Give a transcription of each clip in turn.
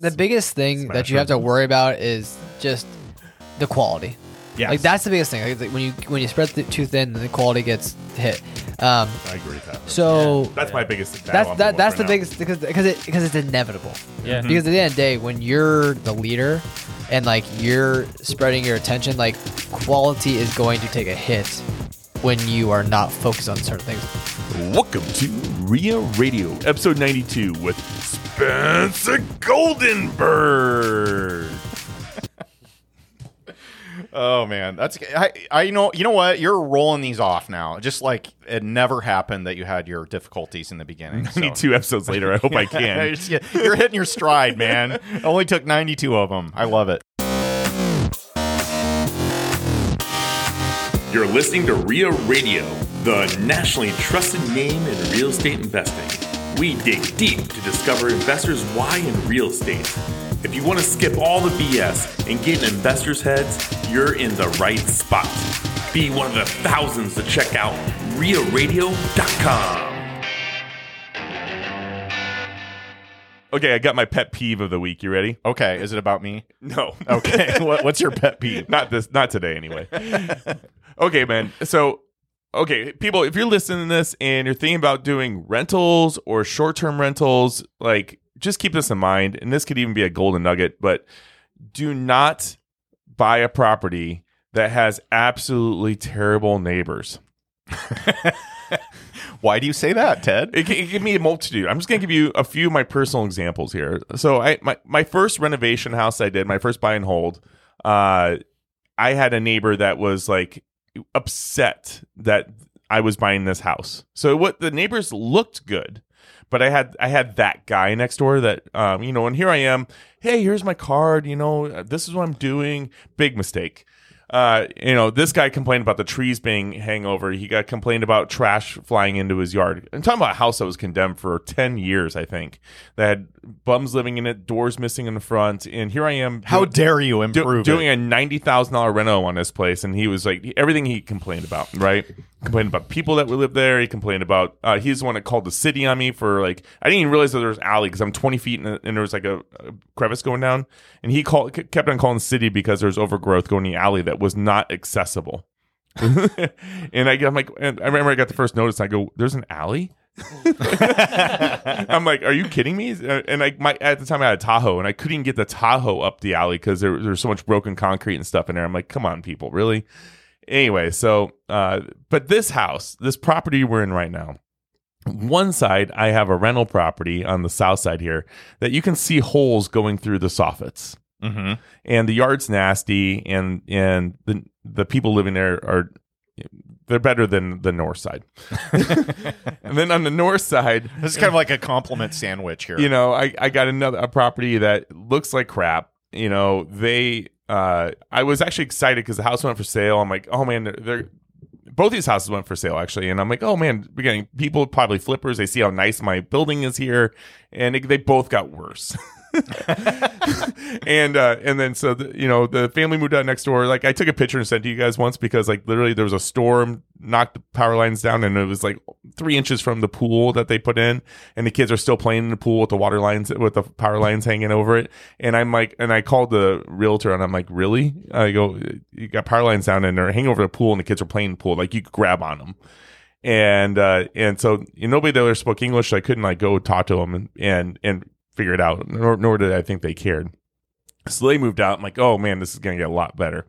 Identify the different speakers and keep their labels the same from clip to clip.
Speaker 1: the biggest thing
Speaker 2: Smash
Speaker 1: that you have to worry about is just the quality.
Speaker 2: Yes.
Speaker 1: Like that's the biggest thing. Like, when you when you spread it too thin, the quality gets hit. Um,
Speaker 2: I agree with that.
Speaker 1: so
Speaker 2: That's my biggest. battle
Speaker 1: that's that that's
Speaker 2: for
Speaker 1: the
Speaker 2: now.
Speaker 1: biggest because because it because it's inevitable.
Speaker 3: Yeah.
Speaker 1: Because at the end of the day, when you're the leader and like you're spreading your attention, like quality is going to take a hit when you are not focused on certain things.
Speaker 2: Welcome to Ria Radio, episode 92 with Spencer Goldenberg.
Speaker 4: Oh man, that's I, I you know you know what you're rolling these off now. Just like it never happened that you had your difficulties in the beginning. so.
Speaker 2: 92 episodes later, I hope I can.
Speaker 4: You're hitting your stride, man. It only took 92 of them. I love it.
Speaker 5: You're listening to RIA Radio, the nationally trusted name in real estate investing. We dig deep to discover investors' why in real estate. If you want to skip all the BS and get in investors' heads, you're in the right spot. Be one of the thousands to check out RIARadio.com.
Speaker 2: Okay, I got my pet peeve of the week. You ready?
Speaker 4: Okay, is it about me?
Speaker 2: No.
Speaker 4: Okay, what, what's your pet peeve?
Speaker 2: not this not today anyway okay man so okay people if you're listening to this and you're thinking about doing rentals or short-term rentals like just keep this in mind and this could even be a golden nugget but do not buy a property that has absolutely terrible neighbors
Speaker 4: Why do you say that, Ted?
Speaker 2: it it give me a multitude. I'm just gonna give you a few of my personal examples here. So I my, my first renovation house I did, my first buy and hold, uh, I had a neighbor that was like upset that I was buying this house. So what the neighbors looked good, but I had I had that guy next door that um, you know, and here I am. Hey, here's my card. You know, this is what I'm doing. Big mistake uh, you know, this guy complained about the trees being hangover. He got complained about trash flying into his yard. I'm talking about a house that was condemned for 10 years, I think, that had bums living in it, doors missing in the front. And here I am.
Speaker 4: How
Speaker 2: doing-
Speaker 4: dare you
Speaker 2: do-
Speaker 4: improve
Speaker 2: doing
Speaker 4: it?
Speaker 2: a ninety thousand dollar reno on this place, and he was like everything he complained about, right? complained about people that would live there. He complained about uh, he's the one that called the city on me for like I didn't even realize that there was alley because I'm twenty feet and, and there was like a, a crevice going down, and he called kept on calling the city because there was overgrowth going in the alley that was not accessible. and I, I'm like, and I remember I got the first notice. I go, "There's an alley." I'm like, are you kidding me? And I, my at the time I had a Tahoe, and I couldn't even get the Tahoe up the alley because there, there was so much broken concrete and stuff in there. I'm like, come on, people, really? Anyway, so uh, but this house, this property we're in right now, one side I have a rental property on the south side here that you can see holes going through the soffits
Speaker 4: hmm
Speaker 2: and the yard's nasty and and the the people living there are they're better than the north side. And then on the north side
Speaker 4: This is kind of like a compliment sandwich here.
Speaker 2: you know i i got another a property that looks like crap. You know they uh i was actually excited because the house went for sale. I'm like oh man they're, they're both these houses went for sale actually. And i'm like oh man we're getting people probably flippers. They see how nice my building is here. And it, they both got worse and uh and then so the, you know the family moved out next door. Like i took a picture and sent to you guys once because like literally there was a storm knocked the power lines down and it was like three inches from the pool that they put in. And the kids are still playing in the pool with the water lines with the power lines hanging over it. And i'm like and i called the realtor and i'm like really? I go you got power lines down and they're hanging over the pool. And the kids are playing in the pool. Like you could grab on them and uh and so you know, nobody there spoke english so i couldn't like go talk to them and and, and figure it out nor, nor did i think they cared. So they moved out. I'm like oh man this is gonna get a lot better.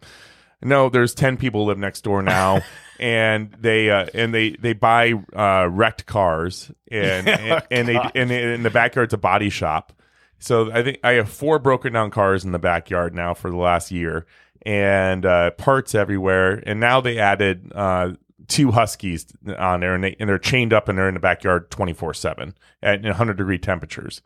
Speaker 2: No there's 10 people live next door now and they uh and they they buy uh wrecked cars and and, and they and they- in the backyard's a body shop. So I think I have four broken down cars in the backyard now for the last year, and uh, parts everywhere. And now they added uh, two huskies on there, and they and they're chained up and they're in the backyard twenty four seven at 100 degree temperatures.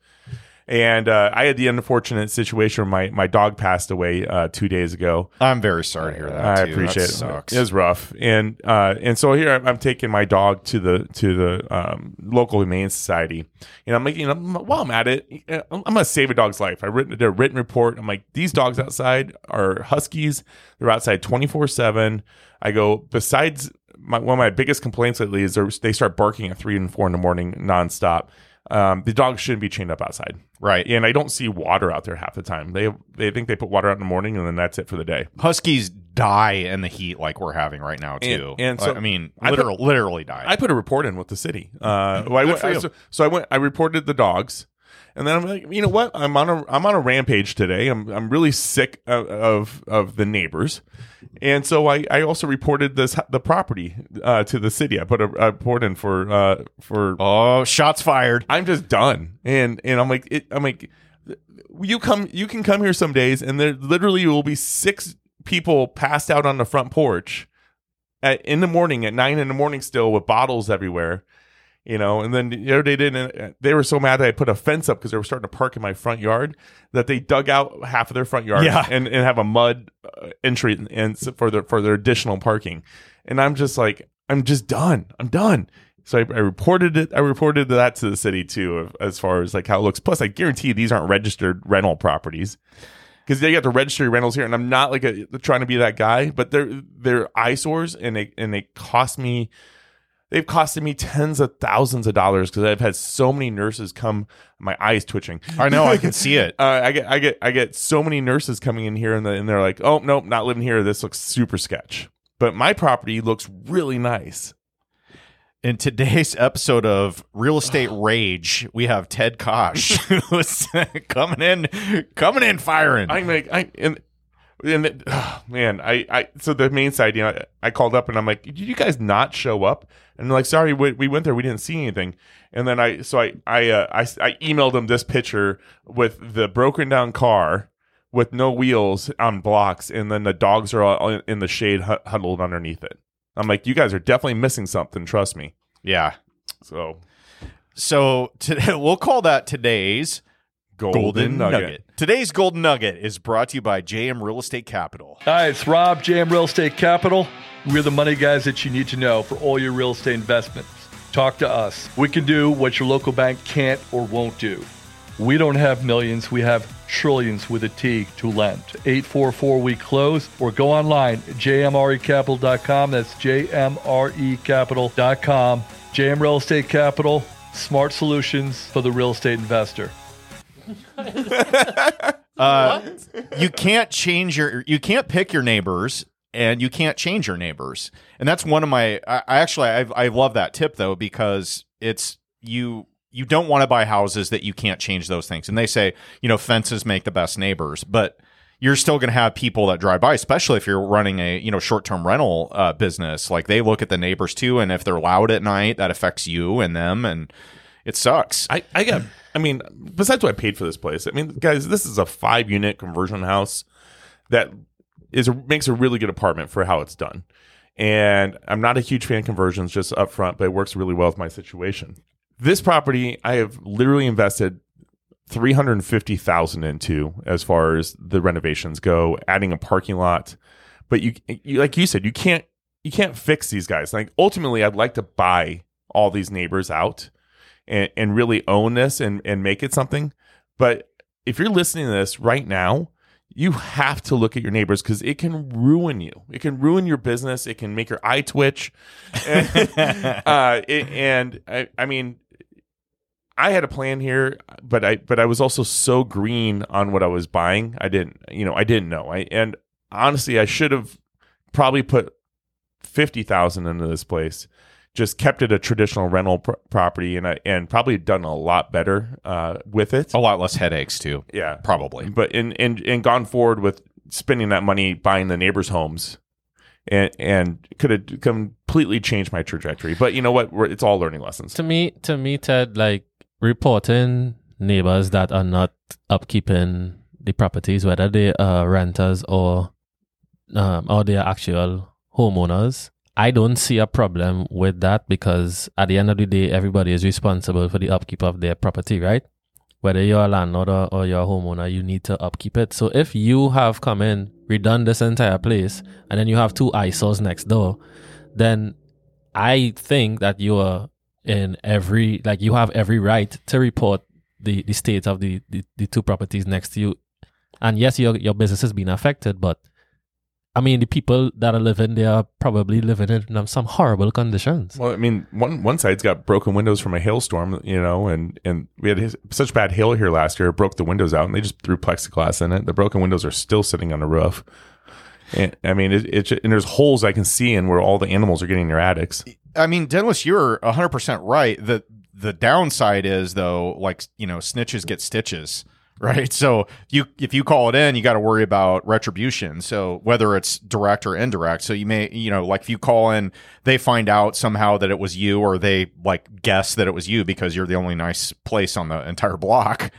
Speaker 2: And uh, I had the unfortunate situation where my, my dog passed away uh, two days ago.
Speaker 4: I'm very sorry to hear that.
Speaker 2: I
Speaker 4: too.
Speaker 2: appreciate
Speaker 4: that
Speaker 2: it.
Speaker 4: Sucks.
Speaker 2: It was rough, and uh, and so here I'm, I'm taking my dog to the to the um, local humane society, and I'm like, you know, while I'm at it, I'm, I'm gonna save a dog's life. I written their written report. I'm like, these dogs outside are huskies. They're outside 24 seven. I go besides. My, one of my biggest complaints lately is they're- start barking at three and four in the morning nonstop. um, the dogs shouldn't be chained up outside.
Speaker 4: Right.
Speaker 2: And I don't see water out there half the time. They they think they put water out in the morning and then that's it for the day.
Speaker 4: Huskies die in the heat like we're having right now too.
Speaker 2: and so-
Speaker 4: I mean,
Speaker 2: I put-
Speaker 4: literally, literally die.
Speaker 2: I put a report in with the city. Uh, well, I
Speaker 4: Good
Speaker 2: went,
Speaker 4: for you.
Speaker 2: so, so I went. I reported the dogs, and then I'm like, you know what? I'm on a I'm on a rampage today. I'm I'm really sick of of, of the neighbors, and so I, I also reported this the property uh, to the city. I put a, a report in for uh, for.
Speaker 4: oh, shots fired.
Speaker 2: I'm just done, and and I'm like it, I'm like, you come you can come here some days, and there literally will be six people passed out on the front porch at, in the morning at nine in the morning still with bottles everywhere you know and then the other day didn't they were so mad that i put a fence up because they were starting to park in my front yard that they dug out half of their front yard
Speaker 4: Yeah.
Speaker 2: and, and have a mud uh, entry and for their for their additional parking and i'm just like i'm just done i'm done so I, I reported it. I reported that to the city too, as far as like how it looks. Plus, I guarantee these aren't registered rental properties because they got to register your rentals here, and I'm not like a, trying to be that guy, but they're they're eyesores, and they and they cost me. They've costed me tens of thousands of dollars because I've had so many nurses come. My eyes twitching.
Speaker 4: I know. I can see it.
Speaker 2: Uh, I get I get I get so many nurses coming in here and, the, and they're like, oh nope, not living here. This looks super sketch. But my property looks really nice.
Speaker 4: In today's episode of Real Estate Rage, we have Ted Kaasch who's coming in, coming in firing.
Speaker 2: I'm like, I and and it- oh, man, I I so the main side, you know, I called up and I'm like, did you guys not show up? And they're like, sorry, we, we went there, we didn't see anything. And then I so I I uh, I I emailed them this picture with the broken down car with no wheels on blocks, and then the dogs are all in the shade huddled underneath it. I'm like, you guys are definitely missing something. Trust me.
Speaker 4: yeah.
Speaker 2: So
Speaker 4: So today, we'll call that today's
Speaker 2: golden, nugget.
Speaker 4: Today's golden nugget is brought to you by JM Real Estate Capital.
Speaker 3: Hi, it's Rob, JM Real Estate Capital. We're the money guys that you need to know for all your real estate investments. Talk to us. We can do what your local bank can't or won't do. We don't have millions, we have trillions with a T to lend. 844 we close or go online at jmrecapital.com. That's jmrecapital.com. JM Real Estate Capital, smart solutions for the real estate investor.
Speaker 4: you can't change your you can't pick your neighbors and you can't change your neighbors. And that's one of my i, I actually I, I love that tip though because it's you you don't want to buy houses that you can't change those things. And they say you know fences make the best neighbors but you're still going to have people that drive by especially if you're running a you know short-term rental uh, business. Like they look at the neighbors too and if they're loud at night that affects you and them and it sucks.
Speaker 2: I, I got I mean, besides what I paid for this place, I mean, guys, this is a five unit conversion house that is makes a really good apartment for how it's done. And I'm not a huge fan of conversions just up front, but it works really well with my situation. This property I have literally invested 350,000 into as far as the renovations go, adding a parking lot. But you, you like you said, you can't you can't fix these guys. Like ultimately I'd like to buy all these neighbors out and, and really own this and, and make it something. But if you're listening to this right now, you have to look at your neighbors because it can ruin you. It can ruin your business. It can make your eye twitch. uh, it- and I, I mean, I had a plan here, but I but I was also so green on what I was buying. I didn't, you know, I didn't know. I and honestly, I should have probably put fifty thousand into this place. Just kept it a traditional rental pr- property, and I and probably done a lot better uh, with it.
Speaker 4: a lot less headaches too
Speaker 2: yeah,
Speaker 4: probably
Speaker 2: but and and and gone forward with spending that money buying the neighbors' homes, and and could have completely changed my trajectory. But you know what? We're, it's all learning lessons.
Speaker 6: to me to me ted like reporting neighbors that are not upkeeping the properties whether they are renters or um, or they are actual homeowners i don't see a problem with that because at the end of the day everybody is responsible for the upkeep of their property right whether you're a landlord or, or you're a homeowner you need to upkeep it so if you have come in redone this entire place and then you have two eyesores next door then I think that you are in every like you have every right to report the, the state of the, the, the two properties next to you. And yes, your your business has been affected, but I mean, the people that are living there are probably living in um, some horrible conditions.
Speaker 2: Well, I mean, one one side's got broken windows from a hailstorm, you know, and and we had his- such bad hail here last year, it broke the windows out, and they just threw plexiglass in it. The broken windows are still sitting on the roof. And, I mean, it, it and there's holes I can see in where all the animals are getting their attics.
Speaker 4: I mean, Dennis, you're 100% right. The the downside is though, like, you know, snitches get stitches, right? So you if you call it in, you got to worry about retribution. So whether it's direct or indirect. So you may, you know, like if you call in, they find out somehow that it was you or they like guess that it was you because you're the only nice place on the entire block.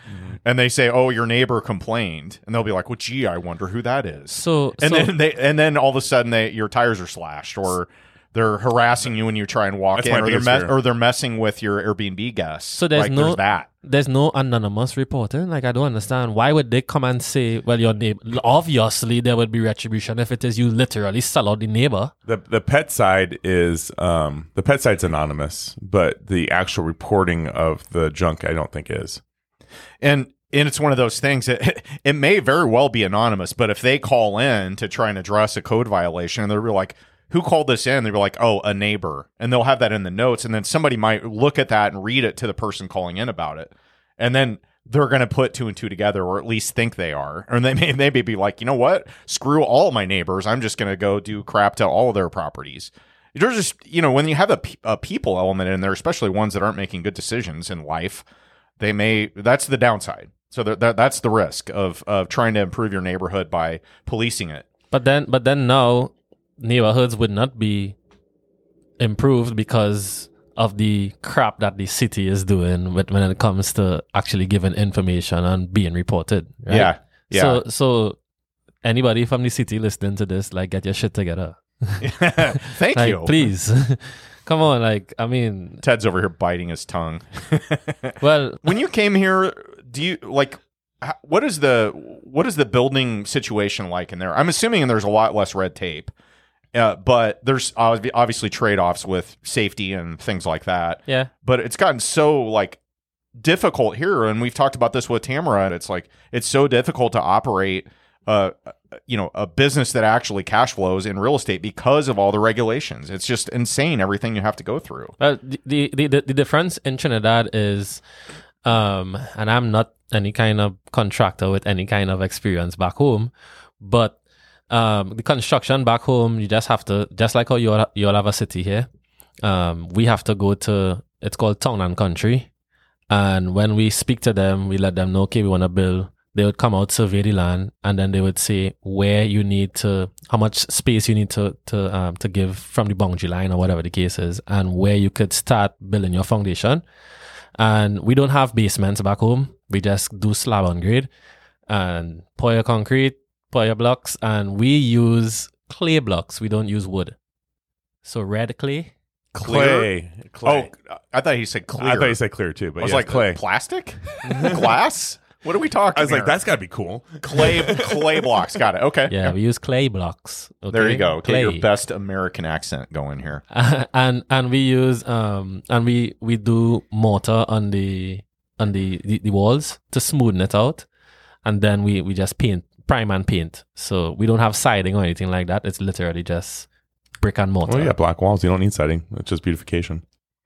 Speaker 4: And they say, "Oh, your neighbor complained." And they'll be like, "Well, gee, I wonder who that is."
Speaker 6: So,
Speaker 4: and
Speaker 6: so
Speaker 4: then they and then all of a sudden they your tires are slashed or they're harassing you when you try and walk in or they're, me- or they're messing with your Airbnb guests.
Speaker 6: So there's
Speaker 4: like,
Speaker 6: no-
Speaker 4: there's that.
Speaker 6: There's no anonymous reporting. Like I don't understand why would they come and say, "Well, your neighbor." Obviously, there would be retribution if it is you literally sell out the neighbor.
Speaker 2: The the pet side is um the pet side's anonymous, but the actual reporting of the junk I don't think is.
Speaker 4: And and it's one of those things that it may very well be anonymous, but if they call in to try and address a code violation and they're like, who called this in? They'll be like, oh, a neighbor. And they'll have that in the notes. And then somebody might look at that and read it to the person calling in about it. And then they're going to put two and two together, or at least think they are. Or they may, they may be like, you know what? Screw all my neighbors. I'm just going to go do crap to all of their properties. There's just, you know, when you have a, a people element in there, especially ones that aren't making good decisions in life, they may that's the downside so that, that that's the risk of of trying to improve your neighborhood by policing it
Speaker 6: But then, but then now neighborhoods would not be improved because of the crap that the city is doing with, when it comes to actually giving information and being reported. Right?
Speaker 4: yeah yeah
Speaker 6: So, so anybody from the city listening to this, like, get your shit together.
Speaker 4: thank
Speaker 6: Like,
Speaker 4: you
Speaker 6: please, come on. Like, I mean,
Speaker 4: ted's over here biting his tongue
Speaker 6: well,
Speaker 4: when you came here do you like what is the what is the building situation like in there i'm assuming there's a lot less red tape uh, but there's obviously trade-offs with safety and things like that.
Speaker 6: Yeah.
Speaker 4: but it's gotten so like difficult here and we've talked about this with Tamara and it's like it's so difficult to operate uh you know a business that actually cash flows in real estate because of all the regulations. It's just insane everything you have to go through.
Speaker 6: Well, the, the, the, the difference in Trinidad is, um, and I'm not any kind of contractor with any kind of experience back home, but um, the construction back home, you just have to, just like how you all, you all have a city here, um, we have to go to, it's called town and country. And when we speak to them, we let them know, okay, we want to build. They would come out, survey the land, and then they would say where you need to, how much space you need to to um, to give from the boundary line or whatever the case is, and where you could start building your foundation. And we don't have basements back home. We just do slab on grade and pour your concrete, pour your blocks, and we use clay blocks. We don't use wood. So red clay.
Speaker 2: Clay. Clay.
Speaker 4: oh i thought he said clear
Speaker 2: I thought you said clear too, but
Speaker 4: I was
Speaker 2: yeah,
Speaker 4: like
Speaker 2: clay.
Speaker 4: plastic glass what are we talking
Speaker 2: I was like,
Speaker 4: here?
Speaker 2: that's got to be cool.
Speaker 4: clay clay blocks got it okay
Speaker 6: Yeah, we use clay blocks.
Speaker 4: there you go get
Speaker 6: Clay.
Speaker 4: your best american accent going here
Speaker 6: and and we use um and we we do mortar on the on the, the the walls to smoothen it out and then we we just paint prime and paint. So we don't have siding or anything like that. It's literally just brick and mortar.
Speaker 2: Well, yeah, black walls. You don't need siding. It's just beautification.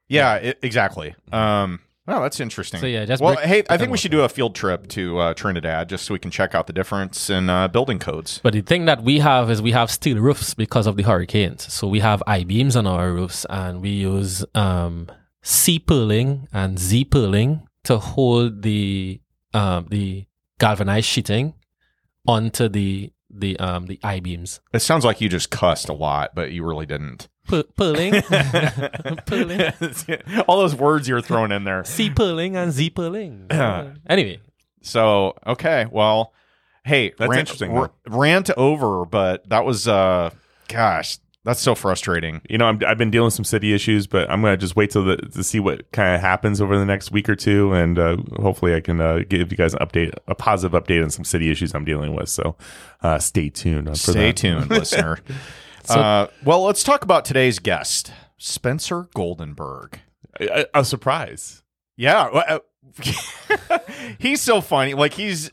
Speaker 4: yeah it, exactly. Um well that's interesting.
Speaker 6: So, yeah, just
Speaker 4: well
Speaker 6: brick-
Speaker 4: hey i think we should do a field trip to uh, trinidad just so we can check out the difference in uh, building codes.
Speaker 6: But the thing that we have is we have steel roofs because of the hurricanes. So we have i-beams on our roofs and we use um c purlin and z purlin to hold the um the galvanized sheeting onto the the um the i-beams
Speaker 4: It sounds like you just cussed a lot, but you really didn't.
Speaker 6: Pu- pulling, pulling,
Speaker 4: All those words you're throwing in there.
Speaker 6: C pulling and Z pulling. anyway,
Speaker 4: So, okay, well, hey,
Speaker 2: That's
Speaker 4: rant,
Speaker 2: interesting,
Speaker 4: r- rant over, but that was, uh, gosh, that's so frustrating.
Speaker 2: You know, I'm, I've been dealing with some city issues, but I'm gonna just wait till the, to see what kind of happens over the next week or two, and uh, hopefully I can uh, give you guys an update, a positive update on some city issues I'm dealing with. So, uh, stay tuned. For
Speaker 4: Stay
Speaker 2: that.
Speaker 4: tuned, listener. uh, well, let's talk about today's guest, Spencer Goldenberg.
Speaker 2: A, a surprise.
Speaker 4: Yeah, uh, he's so funny. Like he's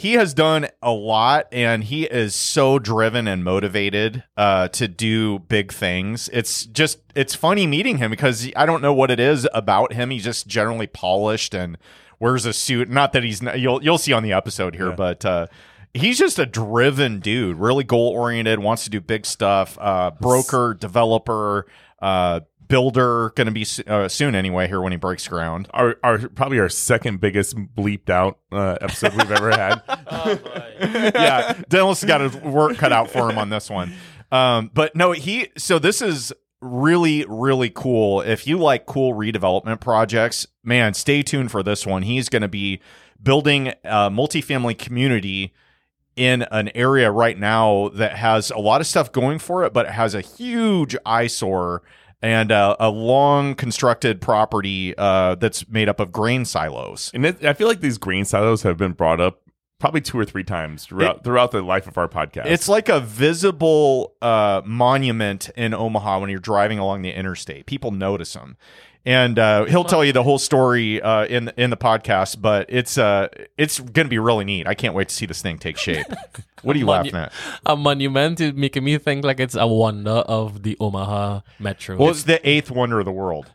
Speaker 4: he has done a lot and he is so driven and motivated uh, to do big things. It's just it's funny meeting him because I don't know what it is about him. He's just generally polished and wears a suit. Not that he's not, you'll you'll see on the episode here, but uh, he's just a driven dude, really goal oriented, wants to do big stuff. Uh, broker, developer, uh, builder, going to be uh, soon anyway. Here when he breaks ground.
Speaker 2: Our, our probably our second biggest bleeped out uh, episode we've ever had.
Speaker 4: yeah, Dennis got his work cut out for him on this one. Um, but no, he. So this is really, really cool. If you like cool redevelopment projects, man, stay tuned for this one. He's going to be building a multifamily community in an area right now that has a lot of stuff going for it, but it has a huge eyesore and uh, a long constructed property uh, that's made up of grain silos.
Speaker 2: And it, I feel like these grain silos have been brought up probably two or three times throughout throughout the life of our podcast.
Speaker 4: It's like a visible uh, monument in Omaha when you're driving along the interstate. People notice them, and uh, he'll tell you the whole story uh, in in the podcast. But it's uh, it's going to be really neat. I can't wait to see this thing take shape. What are you
Speaker 6: Monu-
Speaker 4: laughing at?
Speaker 6: A monument is making me think like it's a wonder of the Omaha Metro.
Speaker 4: Well, it's the eighth wonder of the world.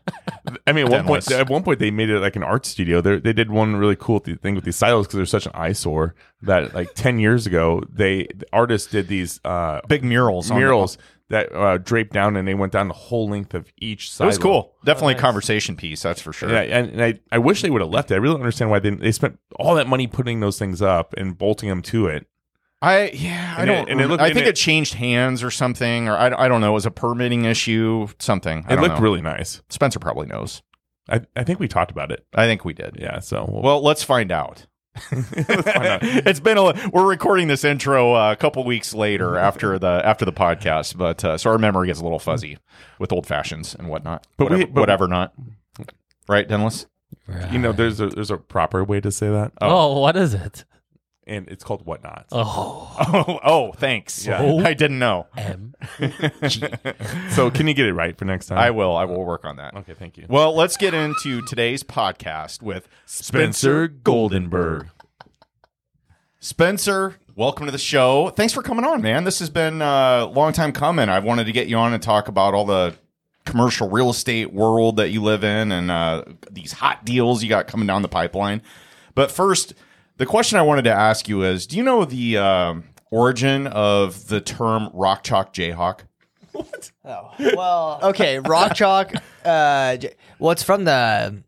Speaker 2: I mean, at one point, at one point, they made it like an art studio. They they did one really cool th- thing with these silos because they're such an eyesore that like ten years ago, they the artists did these uh,
Speaker 4: Big murals. on the-
Speaker 2: murals that uh, draped down and they went down the whole length of each
Speaker 4: It was cool. Definitely
Speaker 6: nice.
Speaker 4: a conversation piece. That's for sure.
Speaker 2: Yeah, and, and I, I wish they would have left it. I really don't understand why they they spent all that money putting those things up and bolting them to it.
Speaker 4: I yeah, I
Speaker 2: And it-
Speaker 4: don't.
Speaker 2: and it looked-
Speaker 4: I
Speaker 2: and
Speaker 4: think
Speaker 2: it-
Speaker 4: it, changed hands or something, or I, I don't know. It was a permitting issue, something. I
Speaker 2: It
Speaker 4: don't
Speaker 2: looked
Speaker 4: know.
Speaker 2: really nice.
Speaker 4: Spencer probably knows.
Speaker 2: I, I think we talked about it.
Speaker 4: I think we did.
Speaker 2: Yeah. So we'll,
Speaker 4: Well, let's find out. It's been a we're recording this intro uh, a couple weeks later after the after the podcast, but uh, so our memory gets a little fuzzy with old fashions and whatnot.
Speaker 2: But we-
Speaker 4: whatever,
Speaker 2: but-
Speaker 4: whatever not. Right, Dennis?
Speaker 2: you know, there's a there's a proper way to say that,
Speaker 6: oh, what is it?
Speaker 2: And it's called whatnot.
Speaker 6: Oh,
Speaker 4: Oh, oh, thanks.
Speaker 2: Yeah.
Speaker 4: I didn't know.
Speaker 6: M.
Speaker 2: So can you get it right for next time?
Speaker 4: I will. I will work on that.
Speaker 2: Okay, thank you.
Speaker 4: Well, let's get into today's podcast with
Speaker 2: Spencer Goldenberg.
Speaker 4: Spencer, welcome to the show. Thanks for coming on, man. This has been a long time coming. I wanted to get you on and talk about all the commercial real estate world that you live in and uh, these hot deals you got coming down the pipeline. But first, the question I wanted to ask you is do you know the um origin of the term rock chalk jayhawk?
Speaker 1: Oh well, okay. Rock chalk. Uh, j- well, it's from the.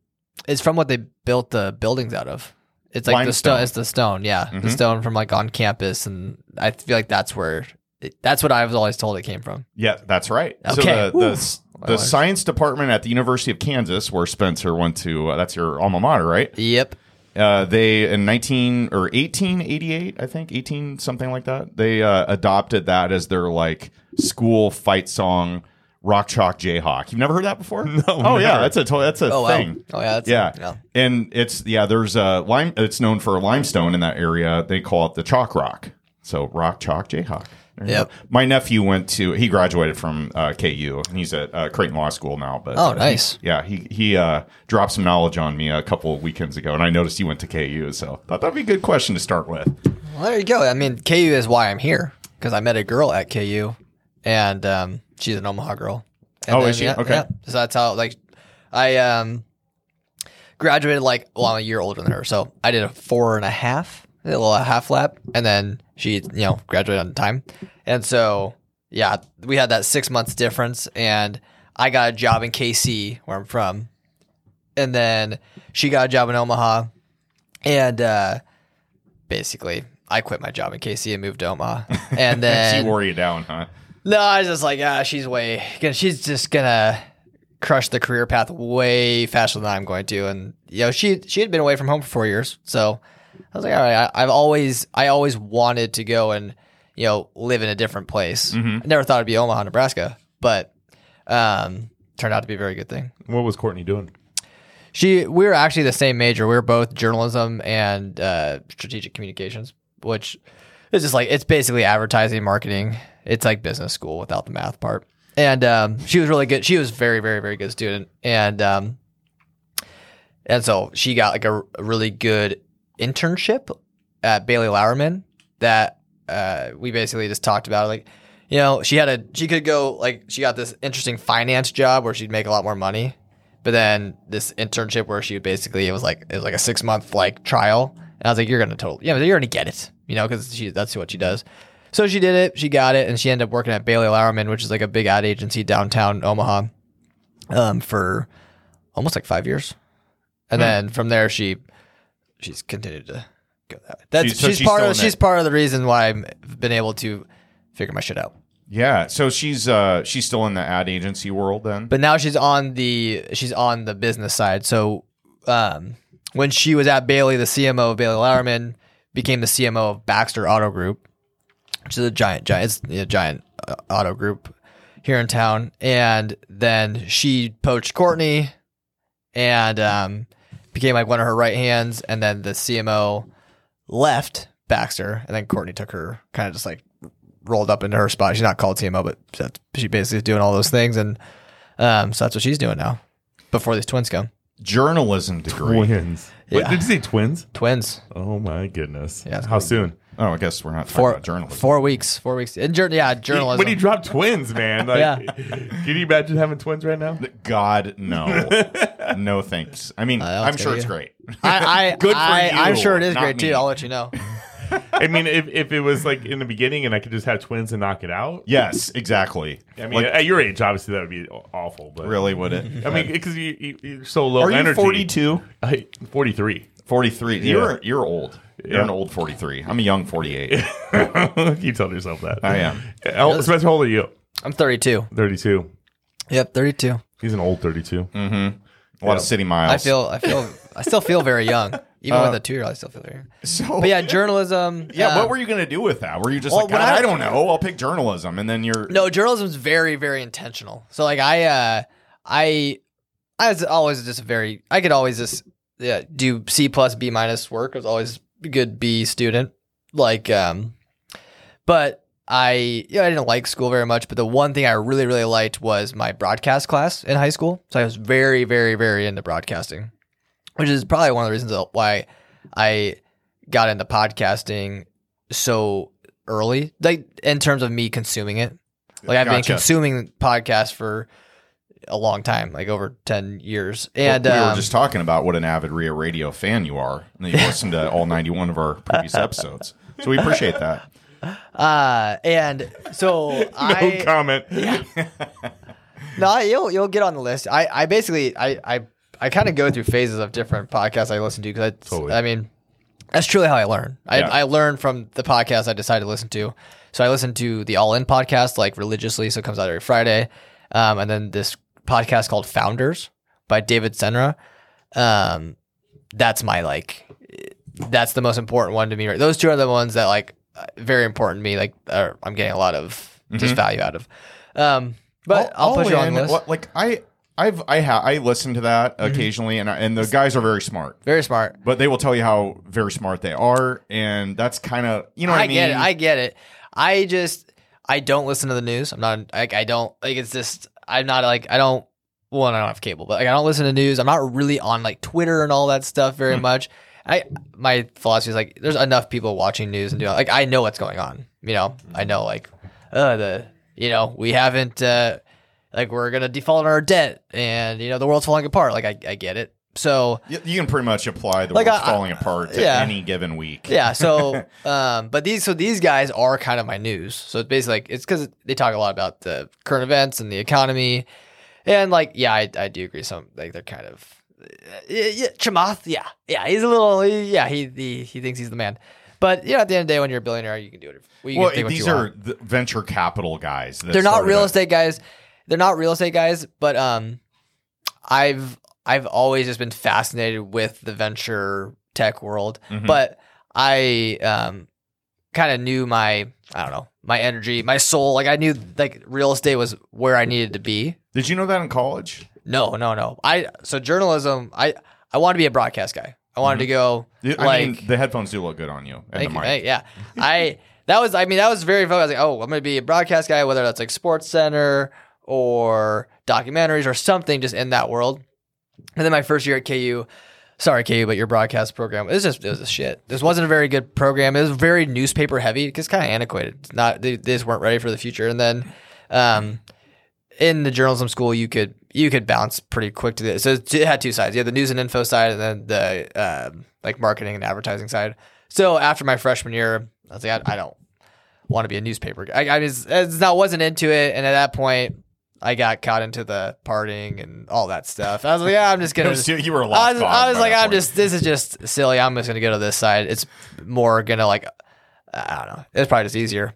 Speaker 1: It's from what they built the buildings out of. It's like the
Speaker 4: Limestone.
Speaker 1: stone. It's the stone. Yeah, the
Speaker 4: Mhm.
Speaker 1: stone from like on campus, and I feel like that's where. It, that's what I was always told it came from.
Speaker 4: Yeah, that's right.
Speaker 1: Okay.
Speaker 4: So the,
Speaker 1: Whew.
Speaker 4: the,
Speaker 1: I
Speaker 4: the
Speaker 1: learned.
Speaker 4: science department at the University of Kansas, where Spencer went to, uh, that's your alma mater, right?
Speaker 1: Yep.
Speaker 4: Uh, they in 19 or 1888, I think, 18 something like that. They uh, adopted that as their like school fight song, Rock Chalk Jayhawk. You've never heard that before? No. Oh yeah, that's a to- that's a
Speaker 1: Oh wow.
Speaker 4: thing.
Speaker 1: Oh yeah. That's,
Speaker 4: Yeah.
Speaker 1: yeah.
Speaker 4: and it's yeah. There's a lime. It's known for limestone in that area. They call it the chalk rock. So Rock Chalk Jayhawk.
Speaker 1: Yep.
Speaker 4: My nephew went to. He graduated from uh, KU. and He's at uh, Creighton Law School now. But
Speaker 1: Oh,
Speaker 4: uh,
Speaker 1: nice.
Speaker 4: yeah, he he uh, dropped some knowledge on me a couple of weekends ago, and I noticed he went to KU. So thought that'd be a good question to start with.
Speaker 1: Well, there you go. I mean, KU is why I'm here because I met a girl at KU, and um, she's an Omaha girl. And
Speaker 4: Oh, is she?
Speaker 1: Yeah,
Speaker 4: Okay.
Speaker 1: yeah. So that's how like I um graduated like well, I'm a year older than her, so I did a four and a half, a little half lap, and then she you know graduated on time, and so yeah, we had that six months difference, and I got a job in KC where I'm from, and then she got a job in Omaha, and uh, basically I quit my job in KC and moved to Omaha, and then
Speaker 4: she wore you down, huh?
Speaker 1: no, I was just like, ah, she's way, she's just gonna crush the career path way faster than I'm going to. And you know, she she had been away from home for four years, so I was like, all right, I, I've always I always wanted to go and you know live in a different place. I never thought it'd be Omaha, Nebraska, but um, turned out to be a very good thing.
Speaker 2: What was Courtney doing?
Speaker 1: She, we were actually the same major. We were both journalism and uh, strategic communications, which is just like it's basically advertising, marketing. It's like business school without the math part. And um, she was really good. She was very, very, very good student, and um, and so she got like a, a really good internship at Bailey Lauerman that uh, we basically just talked about. Like, you know, she had a she could go like she got this interesting finance job where she'd make a lot more money, but then this internship where she would basically it was like it was like a six month like trial, and I was like, you're gonna totally yeah, you're gonna get it, you know, because she that's what she does. So she did it, she got it, and she ended up working at Bailey Lauerman, which is like a big ad agency downtown Omaha, um, for almost like five years, and then from there she she's continued to go that way. That's
Speaker 4: She's- so
Speaker 1: she's,
Speaker 4: she's
Speaker 1: part
Speaker 4: still
Speaker 1: of
Speaker 4: in
Speaker 1: she's
Speaker 4: it.
Speaker 1: part of the reason why I've been able to figure my shit out.
Speaker 4: Yeah. So she's uh she's still in the ad agency world then.
Speaker 1: But now she's on the she's on the business side. So um, when she was at Bailey, the CMO of Bailey Lauerman became the CMO of Baxter Auto Group, which is a giant, giant, it's a giant uh, auto group here in town. And then she poached Courtney, and um, became like one of her right hands. And then the CMO left Baxter, and then Courtney took her, kind of just like rolled up into her spot. She's not called CMO, but that's, she basically is doing all those things, and um, so that's what she's doing now. Before these twins come,
Speaker 4: Journalism degree.
Speaker 2: Twins. Wait,
Speaker 1: Yeah.
Speaker 2: did you say twins?
Speaker 1: twins.
Speaker 2: Oh my goodness.
Speaker 1: Yeah,
Speaker 2: How soon?
Speaker 4: Oh, I guess we're not talking
Speaker 1: Four
Speaker 4: about journalism.
Speaker 1: four weeks. Four weeks. In jour- yeah, journalism.
Speaker 2: When you drop twins, man. Like,
Speaker 1: Yeah.
Speaker 2: Can you imagine having twins right now?
Speaker 4: God, no, no thanks. I mean, uh,
Speaker 1: know,
Speaker 4: I'm sure
Speaker 1: gonna
Speaker 4: it's
Speaker 1: be-
Speaker 4: great.
Speaker 1: I, I,
Speaker 4: Good for
Speaker 1: I, I'm sure it is
Speaker 4: not
Speaker 1: great
Speaker 4: me.
Speaker 1: too. I'll let you know.
Speaker 2: I mean, if, if it was like in the beginning and I could just have twins and knock it out.
Speaker 4: yes, exactly.
Speaker 2: I mean,
Speaker 4: Like,
Speaker 2: at your age, obviously that would be awful. But
Speaker 4: really, would it?
Speaker 2: I mean, because you, you, you're so low
Speaker 4: are you 42?
Speaker 2: I, 43.
Speaker 4: 43. You're you're old. You're
Speaker 2: Yeah.
Speaker 4: an old 43. I'm a young 48.
Speaker 2: you told yourself that.
Speaker 4: I am.
Speaker 2: El- Spencer, how old are you?
Speaker 1: I'm 32.
Speaker 2: 32.
Speaker 1: Yep, 32.
Speaker 2: He's an old 32. Mm-hmm.
Speaker 4: A lot of city miles.
Speaker 1: I feel, I feel, I still feel very young. Even with a two year old, I still feel very young.
Speaker 4: so.
Speaker 1: But yeah, journalism.
Speaker 4: Yeah,
Speaker 1: uh,
Speaker 4: what were you going to do with that? Were you just
Speaker 1: Well,
Speaker 4: like, God,
Speaker 1: I-
Speaker 4: I, don't know. I'll pick journalism, and then you're
Speaker 1: No, journalism's very, very intentional. So like I, uh, I, I was always just very. I could always just yeah, do C plus B minus work. I was always a good B student. Like, um, but I, yeah, I didn't like school very much. But the one thing I really, really liked was my broadcast class in high school. So I was very, very, very into broadcasting, which is probably one of the reasons why I got into podcasting so early, like in terms of me consuming it. Like I've been consuming podcasts for a long time, like over ten years, and
Speaker 4: we were
Speaker 1: um,
Speaker 4: just talking about what an avid Ria Radio fan you are. And you listened to all 91 of our previous episodes. So we appreciate that.
Speaker 1: uh, and so
Speaker 2: No
Speaker 1: I
Speaker 2: comment.
Speaker 1: no, you'll you'll get on the list. I I basically I I I kind of go through phases of different podcasts I listen to because I
Speaker 2: Totally.
Speaker 1: I mean that's truly how I learn. I
Speaker 4: Yeah.
Speaker 1: I learn from the podcast I decided to listen to. So I listen to the All In podcast like religiously, so it comes out every Friday, um, and then this podcast called Founders by David Senra. Um, that's my like that's the most important one to me. Right, those two are the ones that like uh, very important to me. Like are, I'm getting a lot of just value out of. Um, but I'll, put you on
Speaker 4: in,
Speaker 1: the list.
Speaker 4: what- Like I, I've I ha- I listen to that occasionally, and I, and the guys are very smart.
Speaker 1: Very smart.
Speaker 4: But they will tell you how very smart they are, and that's kind of you know what I,
Speaker 1: I
Speaker 4: mean.
Speaker 1: get it. I get it. I just I don't listen to the news. I'm not like I don't like it's just I'm not like I don't well I don't have cable, but like I don't listen to news. I'm not really on like Twitter and all that stuff very
Speaker 4: Hmm.
Speaker 1: much. I my philosophy is like there's enough people watching news and doing like I know what's going on. You know, I know like uh the you know, we haven't uh like we're gonna default on our debt and you know the world's falling apart. Like I, I get it. So
Speaker 4: You, you can pretty much apply the
Speaker 1: Like,
Speaker 4: world's
Speaker 1: I-
Speaker 4: falling apart to
Speaker 1: yeah.
Speaker 4: any given week.
Speaker 1: Yeah. So, um, but these so these guys are kind of my news. So it's basically like it's because they talk a lot about the current events and the economy, and like yeah, I, I do agree. Some like they're kind of yeah, yeah, Chamath, yeah, yeah, he's a little yeah he, he he thinks he's the man. But you know, at the end of the day, when you're a billionaire, you can do it.
Speaker 4: Well,
Speaker 1: what
Speaker 4: these are the venture capital guys.
Speaker 1: They're not real estate guys. They're not real estate guys, but um, I've I've always just been fascinated with the venture tech world.
Speaker 4: Mhm.
Speaker 1: But I um kind of knew my I don't know my energy, my soul. Like I knew like real estate was where I needed to be.
Speaker 4: Did you know that in college?
Speaker 1: No, no, no. I so journalism. I I wanted to be a broadcast guy. I wanted to go
Speaker 4: I
Speaker 1: like
Speaker 4: mean, the headphones do look good on you.
Speaker 1: Thank
Speaker 4: the
Speaker 1: you. Thank- yeah. I that was I mean that was very fun. I was like, oh, I'm gonna be a broadcast guy, whether that's like Sports Center or documentaries or something, just in that world. And then my first year at KU, sorry, KU, but your broadcast program it was just it was a shit. This wasn't a very good program. It was very newspaper heavy. It's kind of antiquated. It's not they, they just weren't ready for the future. And then, um, in the journalism school, you could you could bounce pretty quick to this. So it had two sides. You had the news and info side, and then the um like marketing and advertising side. So after my freshman year, I was like, I, I don't want to be a newspaper guy. I, I was it's not wasn't into it, and at that point, I got caught into the partying and all that stuff. I was like, yeah, I'm just gonna.
Speaker 4: Was- you were a
Speaker 1: I
Speaker 4: lost
Speaker 1: was, I was like, I'm
Speaker 4: point.
Speaker 1: just this is just silly. I'm just gonna go to this side. It's more gonna like I don't know. It's probably just easier.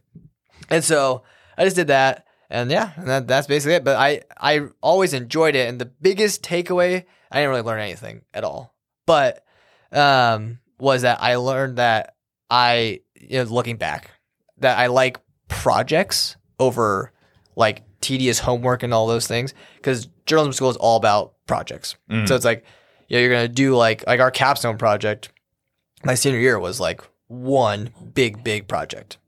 Speaker 1: And so I just did that, and yeah, and that, that's basically it. But I I always enjoyed it, and the biggest takeaway I didn't really learn anything at all, but um was that I learned that I you know looking back that I like projects over like tedious homework and all those things because journalism school is all about projects.
Speaker 4: Mm.
Speaker 1: So it's like you know, you're gonna do like like our capstone project. My senior year was like one big big project.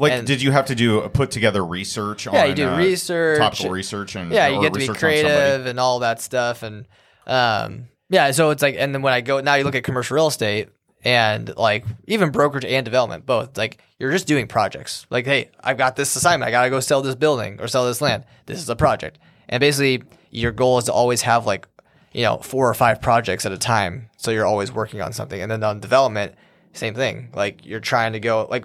Speaker 4: Like,
Speaker 1: And-
Speaker 4: did you have to do uh, put together research?
Speaker 1: Yeah,
Speaker 4: on,
Speaker 1: you do
Speaker 4: uh,
Speaker 1: research,
Speaker 4: topical research, and
Speaker 1: yeah, you get to be
Speaker 4: research on somebody?
Speaker 1: creative and all that stuff, and um, yeah. So it's like, and then when I go now, you look at commercial real estate and like even brokerage and development, both. Like you're just doing projects. Like, hey, I've got this assignment. I gotta go sell this building or sell this land. This is a project, and basically your goal is to always have like you know four or five projects at a time. So you're always working on something, and then on development, same thing. Like you're trying to go like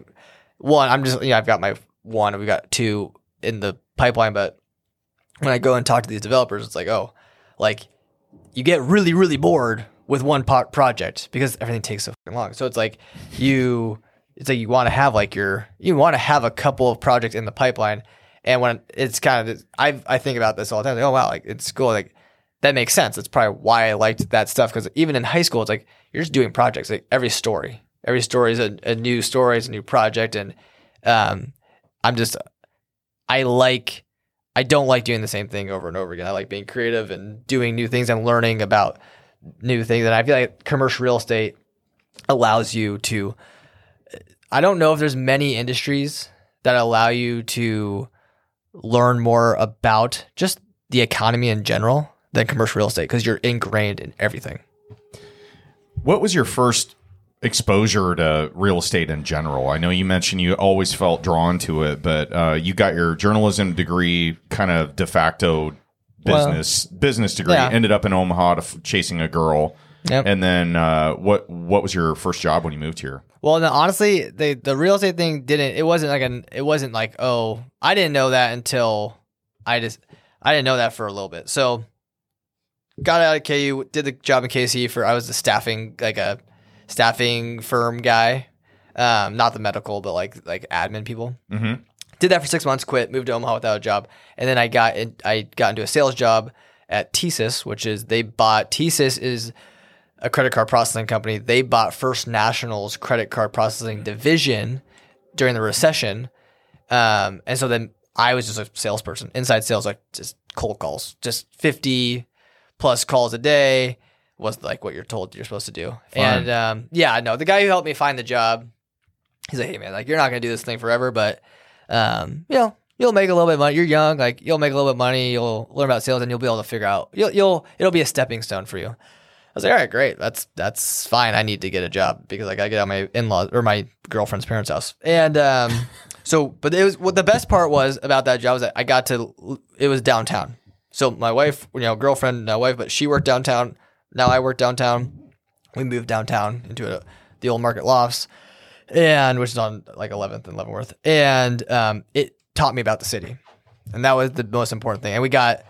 Speaker 1: one. I'm just you know I've got my one. We've got two in the pipeline, but when I go and talk to these developers, it's like, oh, like you get really, really bored with one pot project because everything takes so long. So it's like you, it's like you want to have like your, you want to have a couple of projects in the pipeline. And when it's kind of, I I think about this all the time. Like, oh wow, like it's cool. Like that makes sense. That's probably why I liked that stuff because even in high school, it's like you're just doing projects. Like every story, every story is a, a new story, it's a new project, and um, I'm just I like I don't like doing the same thing over and over again. I like being creative and doing new things and learning about new thing that I feel like commercial real estate allows you to I don't know if there's many industries that allow you to learn more about just the economy in general than commercial real estate because you're ingrained in everything.
Speaker 4: What was your first exposure to real estate in general? I know you mentioned you always felt drawn to it, but uh, you got your journalism degree, kind of de facto
Speaker 1: Well,
Speaker 4: business business degree.
Speaker 1: yeah.
Speaker 4: Ended up in Omaha to f- chasing a girl.
Speaker 1: Yep.
Speaker 4: And then uh, what what was your first job when you moved here?
Speaker 1: Well, no, honestly, the the real estate thing didn't. It wasn't like an. It wasn't like oh, I didn't know that until I just I didn't know that for a little bit. So got out of KU, did the job in KC for I was the staffing like a staffing firm guy, um, not the medical, but like like admin people.
Speaker 4: Mhm.
Speaker 1: Did that for six months, quit, moved to Omaha without a job, and then I got in, I got into a sales job at TSYS, which is they bought TSYS is a credit card processing company. They bought First National's credit card processing division during the recession. Um, and so then I was just a salesperson, inside sales, like just cold calls, just 50 plus calls a day was like what you're told you're supposed to do. And um, yeah, no, the guy who helped me find the job, he's like, hey man, like you're not going to do this thing forever, but um, you know, you'll make a little bit of money. You're young, like you'll make a little bit of money. You'll learn about sales and you'll be able to figure out, you'll, you'll, it'll be a stepping stone for you. I was like, all right, great. That's that's fine. I need to get a job because I gotta get out my in laws or my girlfriend's parents' house. And um, so, but it was what the best part was about that job was that I got to. It was downtown. So my wife, you know, girlfriend, now wife, but she worked downtown. Now I work downtown. We moved downtown into a, the old Market Lofts, and which is on like 11th and Leavenworth, and um, it taught me about the city, and that was the most important thing. And we got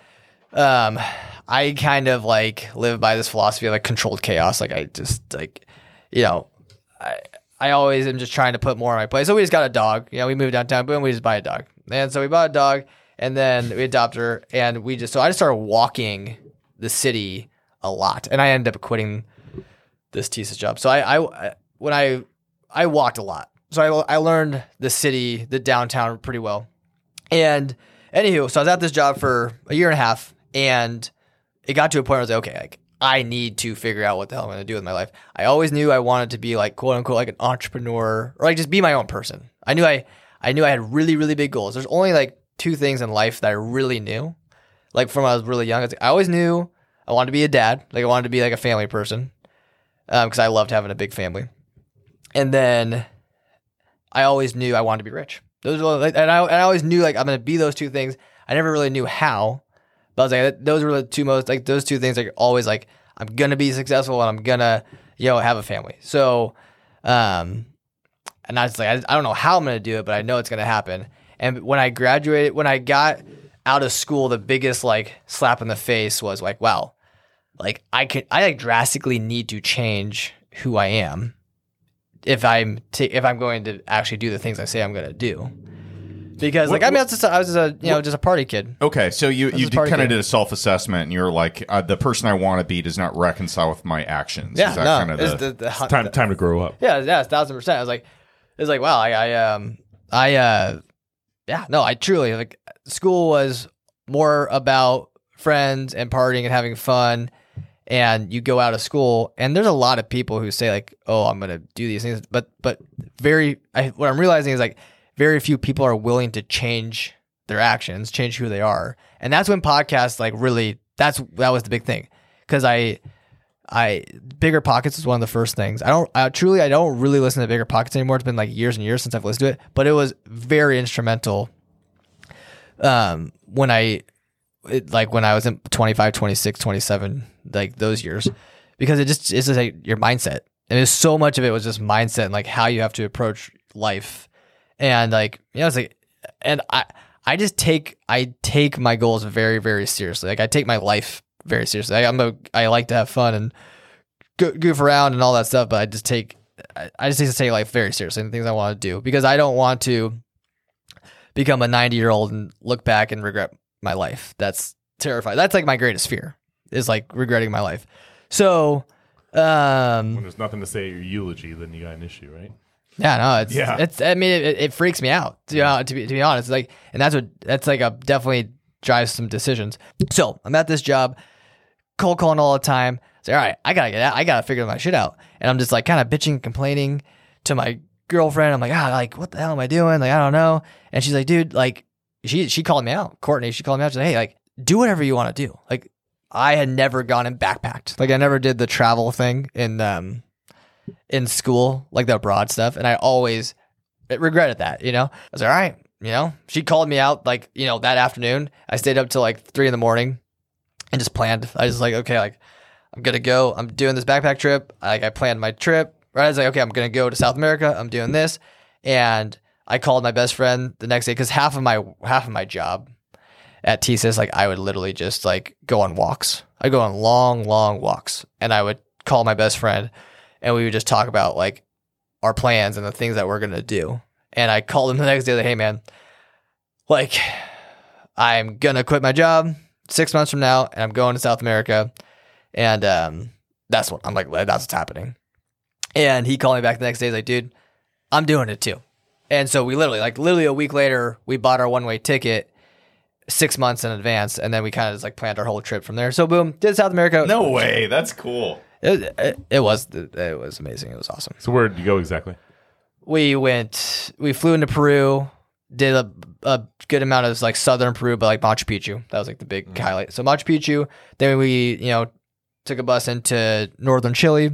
Speaker 1: um I kind of like live by this philosophy of like controlled chaos. Like I just like you know, I I always am just trying to put more on my plate. So we just got a dog. You know, we moved downtown, boom, we just buy a dog. And so we bought a dog and then we adopted her and we just so I just started walking the city a lot. And I ended up quitting this thesis job. So I, I when I I walked a lot. So I I learned the city, the downtown pretty well. And anywho, so I was at this job for a year and a half, and it got to a point where I was like, okay, like I need to figure out what the hell I'm going to do with my life. I always knew I wanted to be like quote unquote like an entrepreneur or like just be my own person. I knew I I knew I had really really big goals. There's only like two things in life that I really knew. Like from when I was really young, I always knew I wanted to be a dad. Like I wanted to be like a family person. Um, because I loved having a big family. And then I always knew I wanted to be rich. Those were like, and I and I always knew like I'm gonna be those two things. I never really knew how, but I was like those were the two most like those two things like always like I'm gonna be successful and I'm gonna you know have a family. So, um, and I was like I, I don't know how I'm gonna do it, but I know it's gonna happen. And when I graduated, when I got out of school, the biggest like slap in the face was like, wow, like I could I like drastically need to change who I am if I'm ta if I'm going to actually do the things I say I'm going to do. Because like I mean, I was just a, I was just a you know just a party kid.
Speaker 4: Okay, so you you
Speaker 1: is part of
Speaker 4: kind of
Speaker 1: it.
Speaker 4: did a self assessment, and you're like, uh, the person I want to be does not reconcile with my actions.
Speaker 1: Yeah,
Speaker 4: Is that
Speaker 1: no,
Speaker 4: kind of
Speaker 1: it's
Speaker 4: the,
Speaker 1: the, the,
Speaker 2: Time time to grow up.
Speaker 1: Yeah, yeah, it's thousand percent. I was like, it's like, wow, I, I, um, I, uh, yeah, no, I truly like school was more about friends and partying and having fun. And you go out of school, and there's a lot of people who say like, "Oh, I'm gonna do these things," but but very, I, what I'm realizing is like, very few people are willing to change their actions, change who they are, and that's when podcasts like really, that's that was the big thing, because I I BiggerPockets is one of the first things. I don't I, truly I don't really listen to BiggerPockets anymore. It's been like years and years since I've listened to it, but it was very instrumental. Um, when I, it, like when I was in 25, 26, 27, like those years, because it just it's just like your mindset, and there's so much of it was just mindset and like how you have to approach life, and like you know it's like, and I I just take I take my goals very very seriously. Like I take my life very seriously. I, I'm a I like to have fun and go, goof around and all that stuff, but I just take I, just need to take life very seriously and the things I want to do because I don't want to become a 90 year old and look back and regret my life. That's terrifying. That's like my greatest fear is like regretting my life. So, um,
Speaker 2: When there's nothing to say at your eulogy, then you got an issue, right?
Speaker 1: yeah, no, it's
Speaker 2: Yeah.
Speaker 1: it's. I mean, it, it freaks me out to, uh, to be to be honest. Like, and that's what that's like a definitely drives some decisions. So I'm at this job, cold calling all the time. Say, all right, I gotta get out. I gotta figure my shit out. And I'm just like kind of bitching, complaining to my girlfriend. I'm like, ah, like what the hell am I doing? Like I don't know. And she's like, dude, like she she called me out. Courtney, she called me out. She's like, hey, like do whatever you want to do. Like I had never gone and backpacked. Like I never did the travel thing in um in school, like the abroad stuff, and I always regretted that. You know, I was like, all right. You know, she called me out like you know that afternoon. I stayed up till like three in the morning and just planned. I was like, okay, like I'm gonna go. I'm doing this backpack trip. Like I planned my trip. Right, I was like, okay, I'm gonna go to South America. I'm doing this, and I called my best friend the next day because half of my half of my job at TSYS, like I would literally just like go on walks. I go on long, long walks, and I would call my best friend, and we would just talk about like our plans and the things that we're gonna do. And I called him the next day, like, hey man, like I'm gonna quit my job six months from now, and I'm going to South America, and um, that's what I'm like. That's what's happening. And he called me back the next day. He's like, dude, I'm doing it too. And so we literally, like, literally a week later, we bought our one way ticket six months in advance, and then we kind of just like planned our whole trip from there. So boom, did South America.
Speaker 4: no way. That's cool.
Speaker 1: it, it, it was it was amazing. It was awesome.
Speaker 2: So where did you go exactly?
Speaker 1: We went, we flew into Peru, did a, a good amount of like southern Peru, but like Machu Picchu. That was like the big mm. highlight. So Machu Picchu. Then we, you know, took a bus into northern Chile,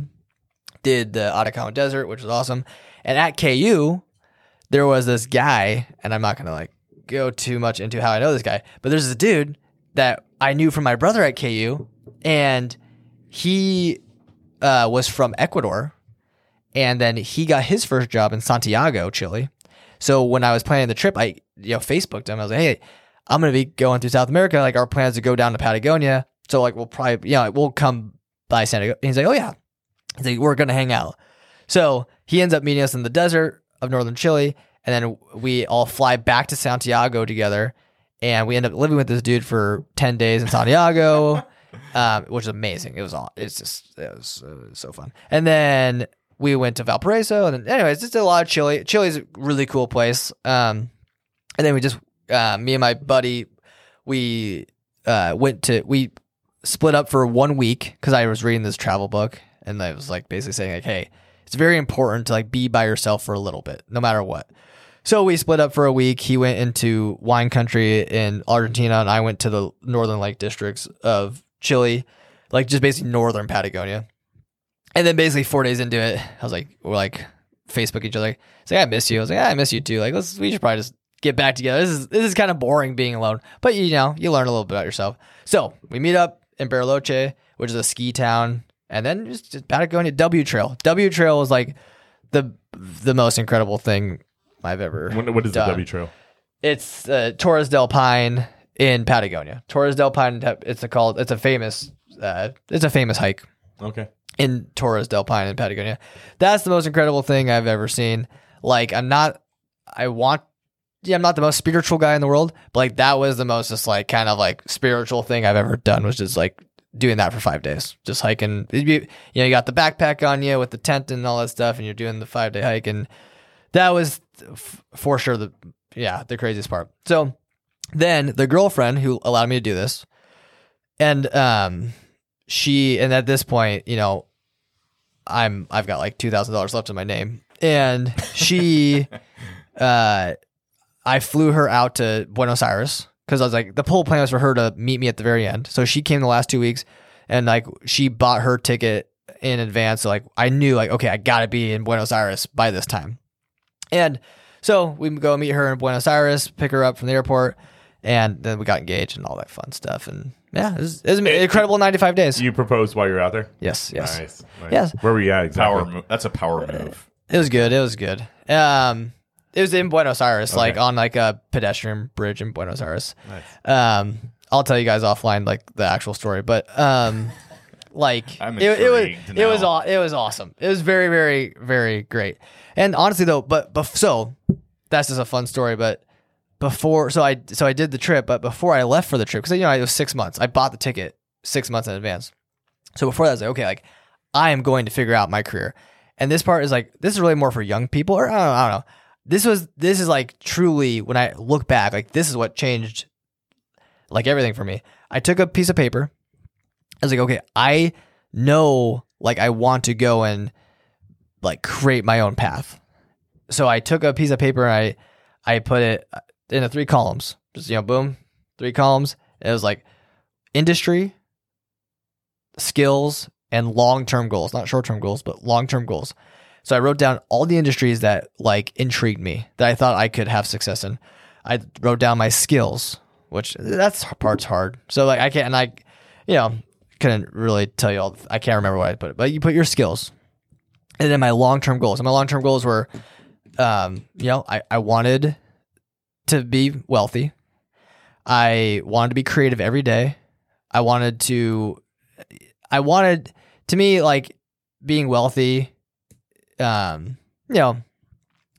Speaker 1: did the Atacama Desert, which was awesome. And at KU, there was this guy, and I'm not gonna like go too much into how I know this guy, but there's this dude that I knew from my brother at KU, and he uh, was from Ecuador, and then he got his first job in Santiago, Chile. So when I was planning the trip, I you know Facebooked him. I was like, "Hey, I'm gonna be going through South America. Like our plans to go down to Patagonia. So like we'll probably you know we'll come by Santiago." And he's like, "Oh yeah." He's like, "We're gonna hang out." So he ends up meeting us in the desert of northern Chile, and then we all fly back to Santiago together, and we end up living with this dude for ten days in Santiago, um, which is amazing. It was all. It's just it was, it was so fun. And then we went to Valparaiso, and then, anyways, just a lot of Chile. Chile's a really cool place. Um, and then we just uh, me and my buddy, we uh, went to we split up for one week because I was reading this travel book, and I was like basically saying like, hey, it's very important to like be by yourself for a little bit, no matter what. So we split up for a week. He went into wine country in Argentina, and I went to the northern lake districts of Chile, like just basically northern Patagonia. And then basically four days into it, I was like, we're like Facebook each other. It's like I miss you. I was like, I miss you too. Like let's we should probably just get back together. This is this is kind of boring being alone, but you know you learn a little bit about yourself. So we meet up in Bariloche, which is a ski town, and then just, just Patagonia W Trail. W Trail is like the the most incredible thing I've ever.
Speaker 2: What, what is
Speaker 1: done.
Speaker 2: the W Trail?
Speaker 1: It's uh, Torres del Paine in Patagonia. Torres del Paine. It's a called. It's a famous. Uh, it's a famous hike
Speaker 2: Okay.
Speaker 1: in Torres del Paine in Patagonia. That's the most incredible thing I've ever seen. Like I'm not I want yeah, I'm not the most spiritual guy in the world, but like that was the most just like kind of like spiritual thing I've ever done was just like doing that for five days. Just hiking. Be- You know, you got the backpack on you with the tent and all that stuff, and you're doing the five day hike. And that was f- for sure the, yeah, the craziest part. So then the girlfriend who allowed me to do this, and, um, she, and at this point, you know, I'm, I've got like $2,000 left in my name. And she, uh, I flew her out to Buenos Aires because I was like, the whole plan was for her to meet me at the very end. So she came the last two weeks and like she bought her ticket in advance. So like I knew like, okay, I gotta be in Buenos Aires by this time. And so we go meet her in Buenos Aires, pick her up from the airport, and then we got engaged and all that fun stuff. And yeah, it was, it was an incredible 95 days.
Speaker 2: You proposed while you're out there.
Speaker 1: yes, yes.
Speaker 2: Nice. nice.
Speaker 1: Yes.
Speaker 2: Where were you at exactly?
Speaker 4: Power. That's a power move.
Speaker 1: It was good. It was good. Um, it was in Buenos Aires, like on like a pedestrian bridge in Buenos Aires. Um, I'll tell you guys offline like the actual story, but um, like
Speaker 4: I'm
Speaker 1: it, it was
Speaker 4: intrigued
Speaker 1: it was
Speaker 4: now.
Speaker 1: aw- it was awesome. It was very very very great. And honestly though, but but so that's just a fun story. But before, so I so I did the trip, but before I left for the trip, because you know it was six months. I bought the ticket six months in advance. So before that, I was like, okay, like I am going to figure out my career. And this part is like this is really more for young people, or I don't, I don't know. This was this is like truly when I look back, like this is what changed, like everything for me. I took a piece of paper. I was like, okay, I know, like I want to go and like create my own path. So I took a piece of paper and I I put it uh, into three columns. Just you know, boom, three columns. It was like industry, skills, and long term goals. Not short term goals, but long term goals. So I wrote down all the industries that like intrigued me that I thought I could have success in. I wrote down my skills, which that's part's hard. So like I can't and I, you know, couldn't really tell you all. I can't remember what I put, it, but you put your skills, and then my long term goals. And my long term goals were, um, you know, I I wanted to be wealthy. I wanted to be creative every day. I wanted to I wanted to me like being wealthy um you know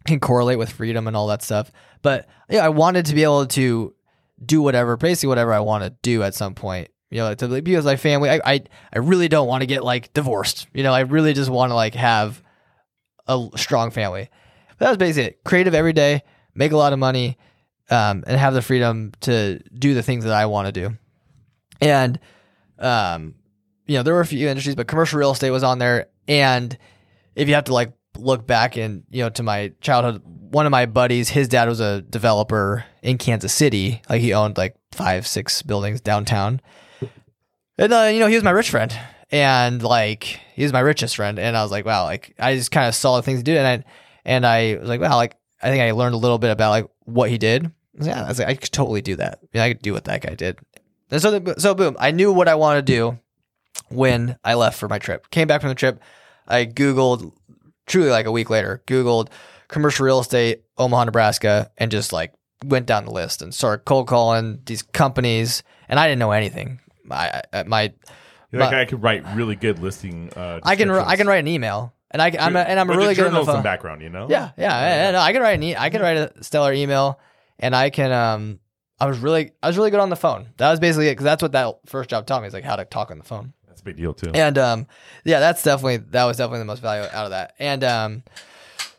Speaker 1: can correlate with freedom and all that stuff. But yeah, I wanted to be able to do whatever, basically whatever I want to do at some point. You know, to be with my family. I, I I really don't want to get like divorced. You know, I really just want to like have a strong family. But that was basically it. Creative every day, make a lot of money, um, and have the freedom to do the things that I want to do. And um, you know, there were a few industries, but commercial real estate was on there. And if you have to like look back and you know to my childhood, one of my buddies, his dad was a developer in Kansas City. Like he owned like five, six buildings downtown. And uh, you know, he was my rich friend, and like he was my richest friend. And I was like, wow, like I just kind of saw the things to do, and I and I was like, wow, like I think I learned a little bit about like what he did. I yeah, I was like, I could totally do that. Yeah, I could do what that guy did. And so, the, so boom, I knew what I wanted to do when I left for my trip. Came back from the trip, I Googled, truly like a week later, Googled commercial real estate, Omaha, Nebraska, and just like went down the list and started cold calling these companies. And I didn't know anything. I, I my
Speaker 2: You're like
Speaker 1: But-
Speaker 2: I could write really good listing. Uh,
Speaker 1: I can I can write an email, and I I'm a, and I'm
Speaker 2: With
Speaker 1: really good
Speaker 2: journalism
Speaker 1: phone.
Speaker 2: background, you know.
Speaker 1: Yeah, yeah, I, I know. I can write an e- I can write a stellar email, and I can um I was really I was really good on the phone. That was basically it because that's what that first job taught me is like how to talk on the phone.
Speaker 2: A big deal too.
Speaker 1: And um, yeah, that's definitely that was definitely the most value out of that. And um,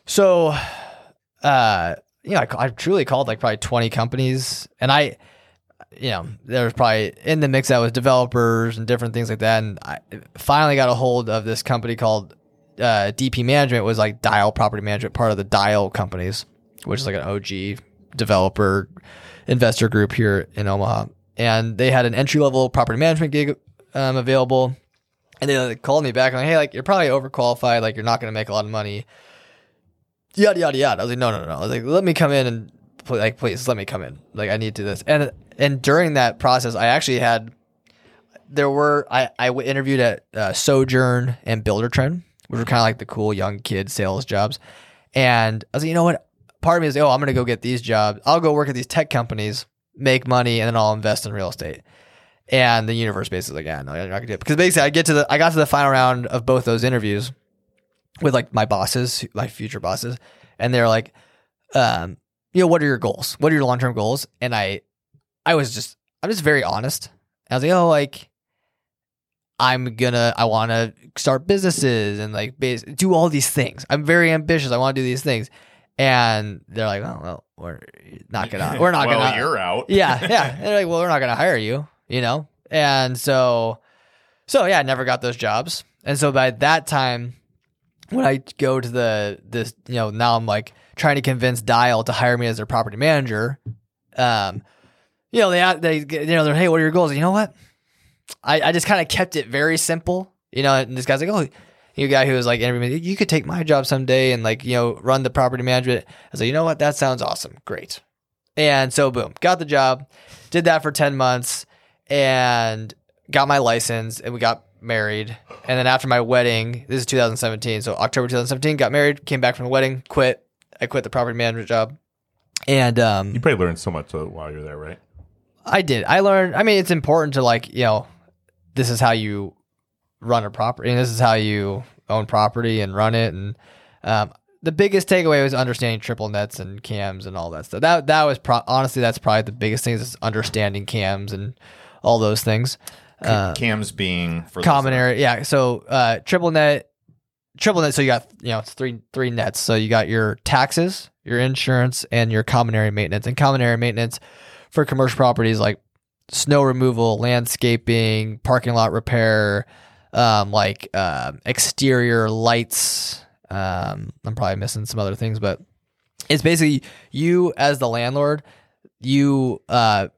Speaker 1: so, uh, you know, I, I truly called like probably twenty companies, and I, you know, there was probably in the mix that was developers and different things like that. And I finally got a hold of this company called uh, DP Management, was like Dial Property Management, part of the Dial companies, which is like an OG developer investor group here in Omaha. And they had an entry level property management gig um, available And they like, called me back like, hey, like you're probably overqualified, like you're not gonna make a lot of money. Yada yada yada. I was like, no, no, no. I was like, let me come in and pl- like please let me come in. Like I need to do this. And and during that process, I actually had there were I I interviewed at uh, Sojern and Buildertrend, which were kind of like the cool young kid sales jobs. And I was like, you know what? Part of me is, oh, I'm gonna go get these jobs. I'll go work at these tech companies, make money, and then I'll invest in real estate. And the universe basically, like, yeah, no, you're not gonna do it because basically, I get to the I got to the final round of both those interviews with like my bosses, my future bosses, and they're like, um, you know, what are your goals? What are your long term goals? And I, I was just, I'm just very honest. I was like, oh, like, I'm gonna, I want to start businesses and like base, do all these things. I'm very ambitious. I want to do these things. And they're like, oh, well, we're not gonna, we're not
Speaker 4: well,
Speaker 1: gonna,
Speaker 4: you're out.
Speaker 1: yeah, yeah. And they're like, well, we're not going to hire you, you know? And so, so yeah, I never got those jobs. And so by that time, when I go to the, this, you know, now I'm like trying to convince Dial to hire me as their property manager. Um, you know, they, they, you know, they're, hey, what are your goals? And you know what? I, I just kind of kept it very simple, you know, and this guy's like, oh, you guy who was like you could take my job someday and like, you know, run the property management. I was like, you know what? That sounds awesome. Great. And so boom, got the job, did that for 10 months and got my license and we got married. And then after my wedding, this is 2017. So October 2017, got married, came back from the wedding, quit. I quit the property management job. And um
Speaker 2: You probably learned so much while you're there, right?
Speaker 1: I did. I learned. I mean, it's important to like, you know, this is how you run a property, and this is how you own property and run it. And um, the biggest takeaway was understanding triple nets and cams and all that stuff. That that was pro- honestly that's probably the biggest thing is understanding cams and all those things. Uh,
Speaker 4: Cams being for
Speaker 1: common area, yeah. So uh, triple net, triple net. So you got you know it's three three nets. So you got your taxes, your insurance, and your common area maintenance. And common area maintenance for commercial properties like snow removal, landscaping, parking lot repair, um, like uh, exterior lights. Um, I'm probably missing some other things, but it's basically you as the landlord, you uh,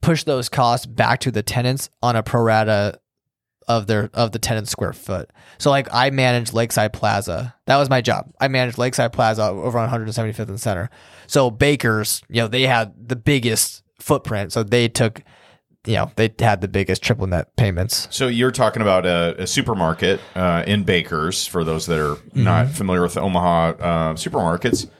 Speaker 1: push those costs back to the tenants on a pro rata of their of the tenant square foot. So like I managed Lakeside Plaza. That was my job. I managed Lakeside Plaza over on 175th and Center. So Bakers, you know, they had the biggest footprint. So they took you know, they had the biggest triple net payments.
Speaker 4: So you're talking about a, a supermarket uh, in Bakers. For those that are
Speaker 1: Mm-hmm.
Speaker 4: not familiar with Omaha uh, supermarkets,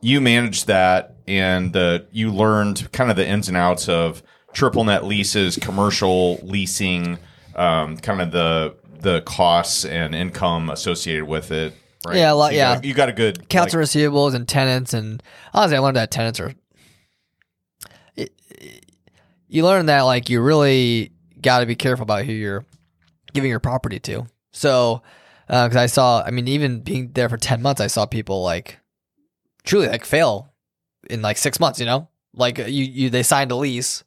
Speaker 4: you managed that, and the you learned kind of the ins and outs of triple net leases, commercial leasing, um, kind of the the costs and income associated with it. Right?
Speaker 1: Yeah, a lot-
Speaker 4: So you
Speaker 1: yeah.
Speaker 4: got, you got a good
Speaker 1: accounts
Speaker 4: like,
Speaker 1: receivables and tenants and honestly i learned that tenants are it, you learn that like you really got to be careful about who you're giving your property to so because i saw i mean even being there for 10 months i saw people like truly like fail in like six months you know like you, you they signed a lease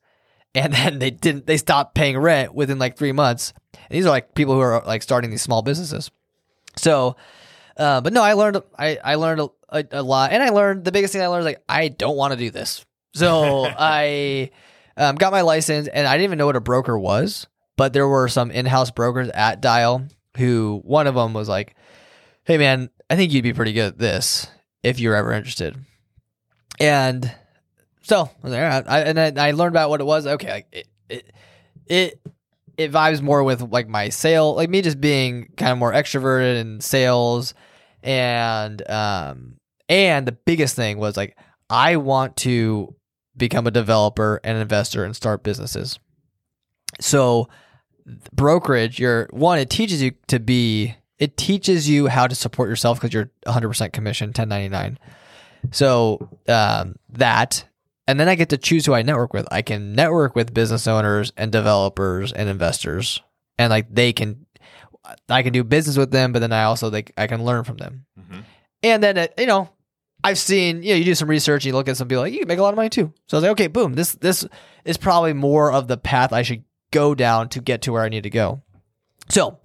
Speaker 1: and then they didn't they stopped paying rent within like three months and these are like people who are like starting these small businesses so uh, but no, I learned I, I learned a, a, a lot, and I learned the biggest thing I learned is like I don't want to do this. So I um, got my license, and I didn't even know what a broker was. But there were some in-house brokers at Dial who one of them was like, "Hey man, I think you'd be pretty good at this if you're ever interested." And so I. I, and then I learned about what it was. Okay, like it, it, it it vibes more with like my sale, like me just being kind of more extroverted in sales, and um, and the biggest thing was like I want to become a developer and investor and start businesses. So brokerage, you're one, it teaches you to be, it teaches you how to support yourself because you're 100% commission, 1099. So um, that, and then I get to choose who I network with. I can network with business owners and developers and investors, and like they can, I can do business with them, but then I also like I can learn from them.
Speaker 4: Mhm.
Speaker 1: And then it, you know, I've seen you know you do some research, and you look at some people like you can make a lot of money too. So I was like, okay, boom, this this is probably more of the path I should go down to get to where I need to go. So,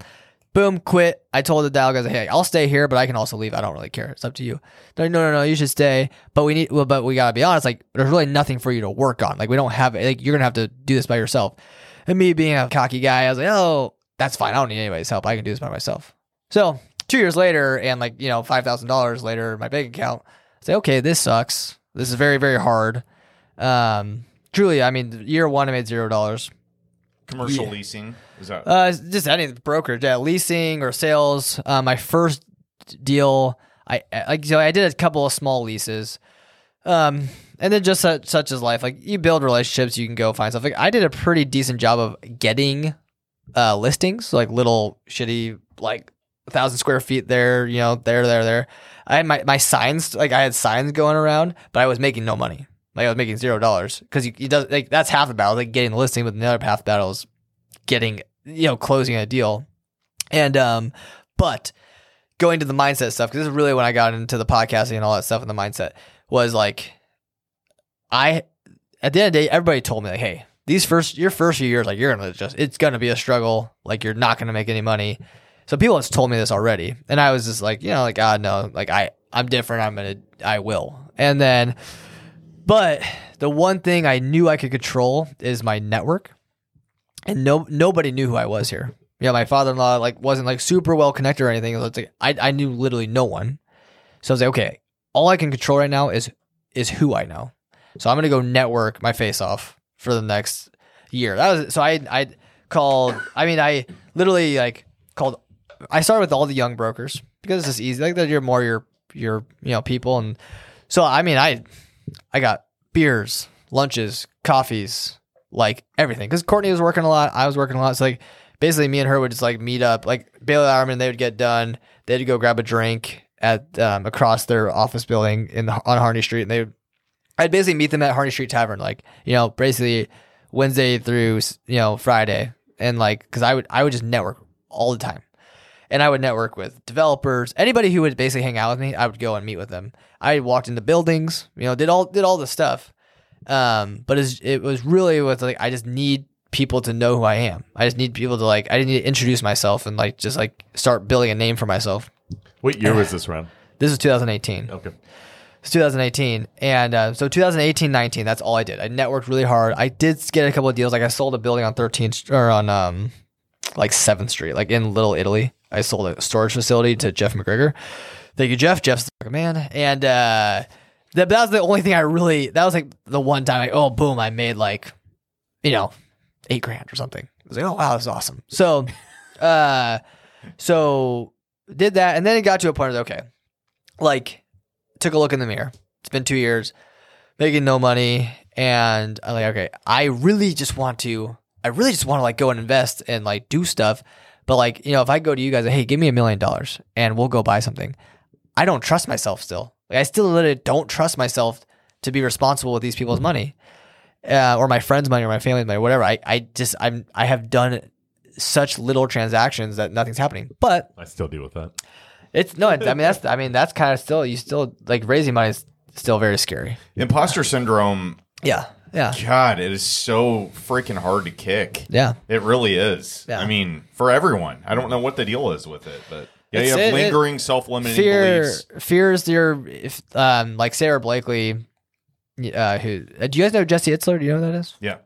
Speaker 1: boom, quit. I told the dial guys, hey, I'll stay here, but I can also leave. I don't really care. It's up to you. Like, no, no, no, you should stay. But we need, well, but we gotta be honest. Like, there's really nothing for you to work on. Like, we don't have, like, you're gonna have to do this by yourself. And me being a cocky guy, I was like, oh, that's fine. I don't need anybody's help. I can do this by myself. So two years later, and like you know, five thousand dollars later, in my bank account, I say, okay, this sucks. This is very very hard. Um, truly, I mean, year one I made zero dollars.
Speaker 4: Commercial
Speaker 1: Yeah.
Speaker 4: leasing is that?
Speaker 1: Uh, just any brokerage, yeah, leasing or sales. Uh, my first deal, I like so I did a couple of small leases, um, and then just such, such as life, like you build relationships, you can go find stuff. Like I did a pretty decent job of getting uh listings, like little shitty like a thousand square feet there, you know, there, there, there. I had my my signs, like I had signs going around, but I was making no money. Like I was making zero dollars. Because you, you does like that's half the battle, like getting the listing, but the other half battle is getting you know closing a deal. And um but going to the mindset stuff because this is really when i got into the podcasting and all that stuff and the mindset was like i at the end of the day everybody told me like hey these first your first few years like you're gonna just it's gonna be a struggle. Like you're not gonna make any money. So people have told me this already. And i was just like you know like ah no. Like i i'm different. I'm gonna i will. And then but the one thing i knew i could control is my network and no nobody knew who I was here. Yeah, my father in law like wasn't like super well connected or anything. Like I I knew literally no one. So I was like, okay, all I can control right now is is who I know. So I'm gonna go network my face off for the next year. That was so I I called. I mean I literally like called. I started with all the young brokers because it's just easy. Like that you're more your your you know people and so I mean I I got beers, lunches, coffees, like everything. Because Courtney was working a lot, I was working a lot. So like basically, me and her would just like meet up. Like Bailey Ironman, they would get done. They'd go grab a drink at um, across their office building in the, on Harney Street, and they. would I'd basically meet them at Harney Street Tavern, like you know, basically Wednesday through you know Friday, and like because I would I would just network all the time, and I would network with developers, anybody who would basically hang out with me. I would go and meet with them. I walked into buildings, you know, did all did all the stuff, um, but it was really with like I just need people to know who I am. I just need people to like I need to introduce myself and like just like start building a name for myself.
Speaker 2: What year was this around?
Speaker 1: This is 2018.
Speaker 2: Okay.
Speaker 1: It's 2018, and uh, so 2018, 19. That's all I did. I networked really hard. I did get a couple of deals. Like I sold a building on 13th or on um like 7th Street, like in Little Italy. I sold a storage facility to Jeff McGregor. Thank you, Jeff. Jeff's the man, and uh, that, that was the only thing I really. That was like the one time. I, oh, boom! I made like, you know, eight grand or something. I was like, oh wow, that's awesome. So, uh, so did that, and then it got to a point of okay, like took a look in the mirror. It's been two years, making no money, and I'm like, okay, I really just want to, I really just want to like go and invest and like do stuff. But like, you know, if I go to you guys, and hey, give me a million dollars and we'll go buy something, I don't trust myself still. Like, I still literally don't trust myself to be responsible with these people's money, uh, or my friends' money, or my family's money, whatever. I, I just, I'm, I have done such little transactions that nothing's happening. But
Speaker 2: I still deal with that.
Speaker 1: it's no, I mean that's, I mean that's kind of still, you still like raising money is still very scary.
Speaker 4: Imposter syndrome.
Speaker 1: Yeah, yeah,
Speaker 4: God, it is so freaking hard to kick.
Speaker 1: yeah.
Speaker 4: It really is.
Speaker 1: Yeah.
Speaker 4: I mean, for everyone. I don't know what the deal is with it, but yeah,
Speaker 1: It's-
Speaker 4: you have
Speaker 1: it- it-
Speaker 4: lingering self-limiting
Speaker 1: fear
Speaker 4: beliefs.
Speaker 1: fears your if um like Sara Blakely uh who uh, do you guys know Jesse Itzler do you know who that is
Speaker 4: Yeah.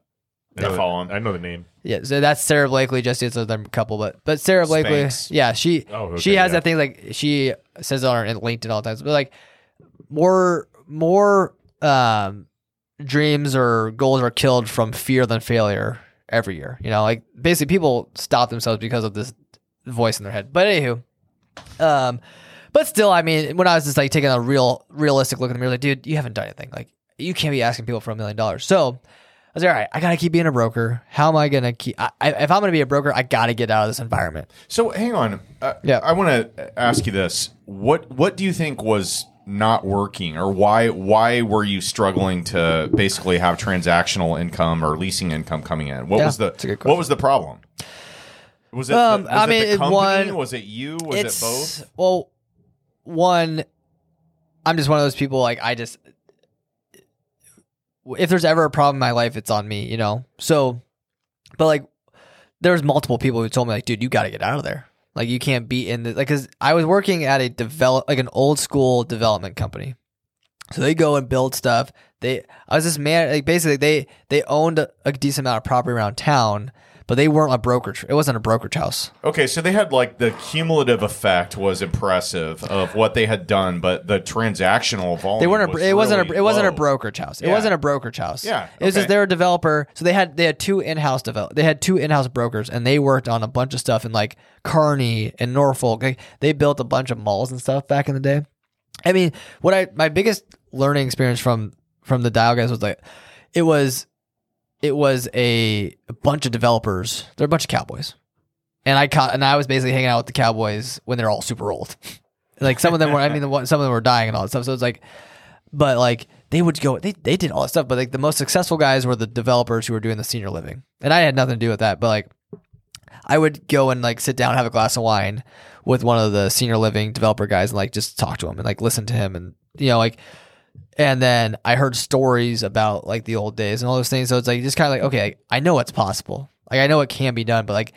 Speaker 2: I know,
Speaker 4: I follow him.
Speaker 2: I know the name.
Speaker 1: yeah so that's Sara Blakely Jesse Itzler they're a couple but but Sara Blakely
Speaker 4: Spanx.
Speaker 1: yeah she
Speaker 2: Oh, okay,
Speaker 1: she has
Speaker 2: yeah.
Speaker 1: that thing like she says on her LinkedIn all the times but like more more um dreams or goals are killed from fear than failure every year you know like basically people stop themselves because of this voice in their head but anywho um but still, I mean, when I was just like taking a real, realistic look in the mirror, like, dude, you haven't done anything. Like, you can't be asking people for a million dollars. So I was like, all right, I gotta keep being a broker. How am I gonna keep? I, I, if I'm gonna be a broker, I gotta get out of this environment.
Speaker 4: So hang on. Uh,
Speaker 1: Yeah.
Speaker 4: I want to ask you this. What what do you think was not working or why why were you struggling to basically have transactional income or leasing income coming in? What
Speaker 1: Yeah,
Speaker 4: was the
Speaker 1: that's a good
Speaker 4: what was the problem? Was it,
Speaker 1: Um,
Speaker 4: the, was
Speaker 1: I
Speaker 4: it
Speaker 1: mean,
Speaker 4: the company?
Speaker 1: one-
Speaker 4: was it you? Was it both?
Speaker 1: well, one, I'm just one of those people. Like, I just if there's ever a problem in my life, it's on me. You know. So, but like, there's multiple people who told me like, dude, you got to get out of there. Like, you can't be in the like, cause I was working at a develop like an old school development company. So they go and build stuff. They, I was this man, like basically they, they owned a, a decent amount of property around town, but they weren't a brokerage. It wasn't a brokerage house.
Speaker 4: Okay, so they had like the cumulative effect was impressive of what they had done, but the transactional volume.
Speaker 1: They weren't. A,
Speaker 4: was
Speaker 1: it wasn't.
Speaker 4: really
Speaker 1: A, it wasn't a brokerage house. It
Speaker 4: Yeah.
Speaker 1: wasn't a brokerage house.
Speaker 4: Yeah,
Speaker 1: It was
Speaker 4: okay.
Speaker 1: just they were a developer. So they had they had two in house develop. They had two in house brokers, and they worked on a bunch of stuff in like Kearney and Norfolk. Like, they built a bunch of malls and stuff back in the day. I mean, what I my biggest learning experience from from the Dial guys was like, it was, it was a, bunch of developers. They're a bunch of cowboys, and I caught and I was basically hanging out with the cowboys when they're all super old. like some of them were, I mean, some of them were dying and all that stuff. So it's like, but like they would go, they they did all that stuff. But like the most successful guys were the developers who were doing the senior living, and I had nothing to do with that. But like, I would go and like sit down, have a glass of wine with one of the senior living developer guys, and like just talk to him and like listen to him, and you know like. And then I heard stories about like the old days and all those things. So it's like just kind of like, okay, like, I know it's possible. Like I know it can be done, but like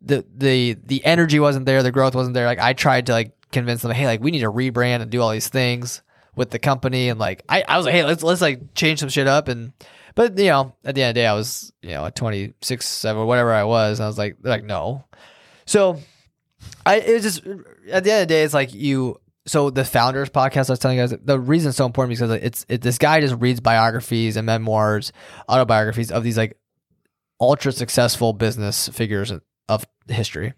Speaker 1: the the the energy wasn't there, the growth wasn't there. Like I tried to like convince them, hey, like we need to rebrand and do all these things with the company, and like I, I was like, hey, let's let's like change some shit up, and but you know, at the end of the day, I was you know at twenty six, seven, whatever I was, I was like, like no, so I it was just at the end of the day, it's like you. So the founders podcast I was telling you guys, the reason it's so important because it's it, this guy just reads biographies and memoirs, autobiographies of these like ultra successful business figures of history.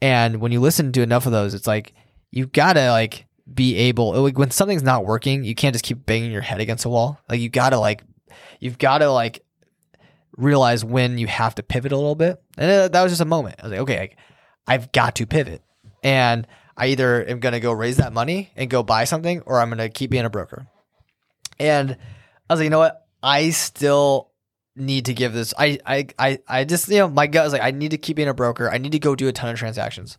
Speaker 1: And when you listen to enough of those, it's like you gotta like be able like when something's not working, you can't just keep banging your head against a wall. Like you gotta like you've gotta like realize when you have to pivot a little bit. And uh, that was just a moment. I was like, okay, like, I've got to pivot. And I either am gonna go raise that money and go buy something, or I'm gonna keep being a broker. And I was like, you know what? I still need to give this. I, I, I, I just, you know, my gut was like, I need to keep being a broker. I need to go do a ton of transactions.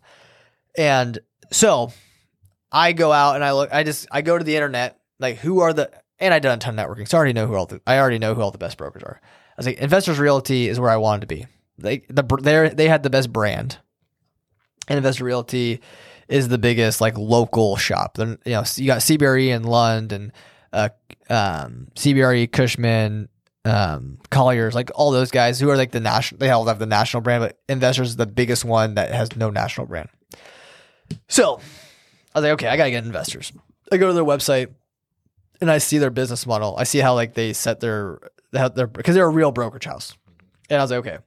Speaker 1: And so I go out and I look, I just, I go to the internet, like who are the, and I done a ton of networking. So I already know who all the, I already know who all the best brokers are. I was like, Investors Realty is where I wanted to be. They, the, they they had the best brand. And Investor Realty is the biggest like local shop. Then you know you got CBRE in Lund and uh, um, CBRE Cushman, um, Colliers, like all those guys who are like the national. They all have the national brand, but Investors is the biggest one that has no national brand. So I was like, okay, I gotta get investors. I go to their website and I see their business model. I see how like they set their their because they're a real brokerage house, and I was like, okay.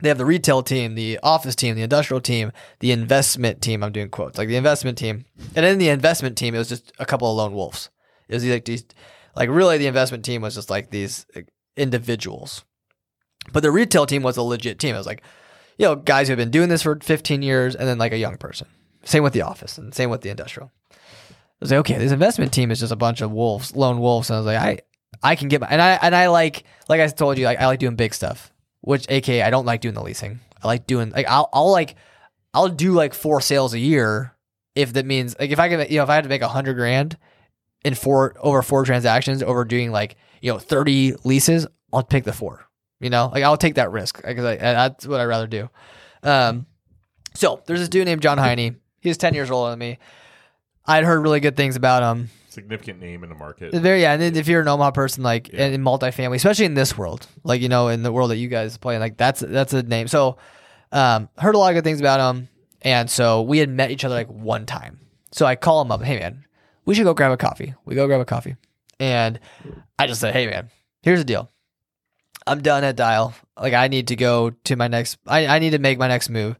Speaker 1: They have the retail team, the office team, the industrial team, the investment team. I'm doing quotes like the investment team, and in the investment team, it was just a couple of lone wolves. It was like these, like really, the investment team was just like these individuals, but the retail team was a legit team. It was like, you know, guys who have been doing this for 15 years, and then like a young person. Same with the office, and same with the industrial. I was like, okay, this investment team is just a bunch of wolves, lone wolves, and I was like, I, I can get, my, and I, and I like, like I told you, I like doing big stuff which aka I don't like doing the leasing. I like doing like I'll I'll like I'll do like four sales a year if that means like if I can you know if I had to make a hundred grand in four over four transactions over doing like you know thirty leases, I'll pick the four. You know, like I'll take that risk because I, that's what I'd rather do. Um, so there's this dude named John Heine. He's ten years older than me. I'd heard really good things about him.
Speaker 2: Significant name in the market.
Speaker 1: Very yeah, and then if you're an Omaha person, like
Speaker 2: Yeah.
Speaker 1: in, in multifamily, especially in this world, like you know, in the world that you guys play, in, like that's that's a name. So, um, heard a lot of good things about him, and so we had met each other like one time. So I call him up, hey man, we should go grab a coffee. We go grab a coffee, and I just said, hey man, here's the deal. I'm done at Dial. Like I need to go to my next. I, I need to make my next move,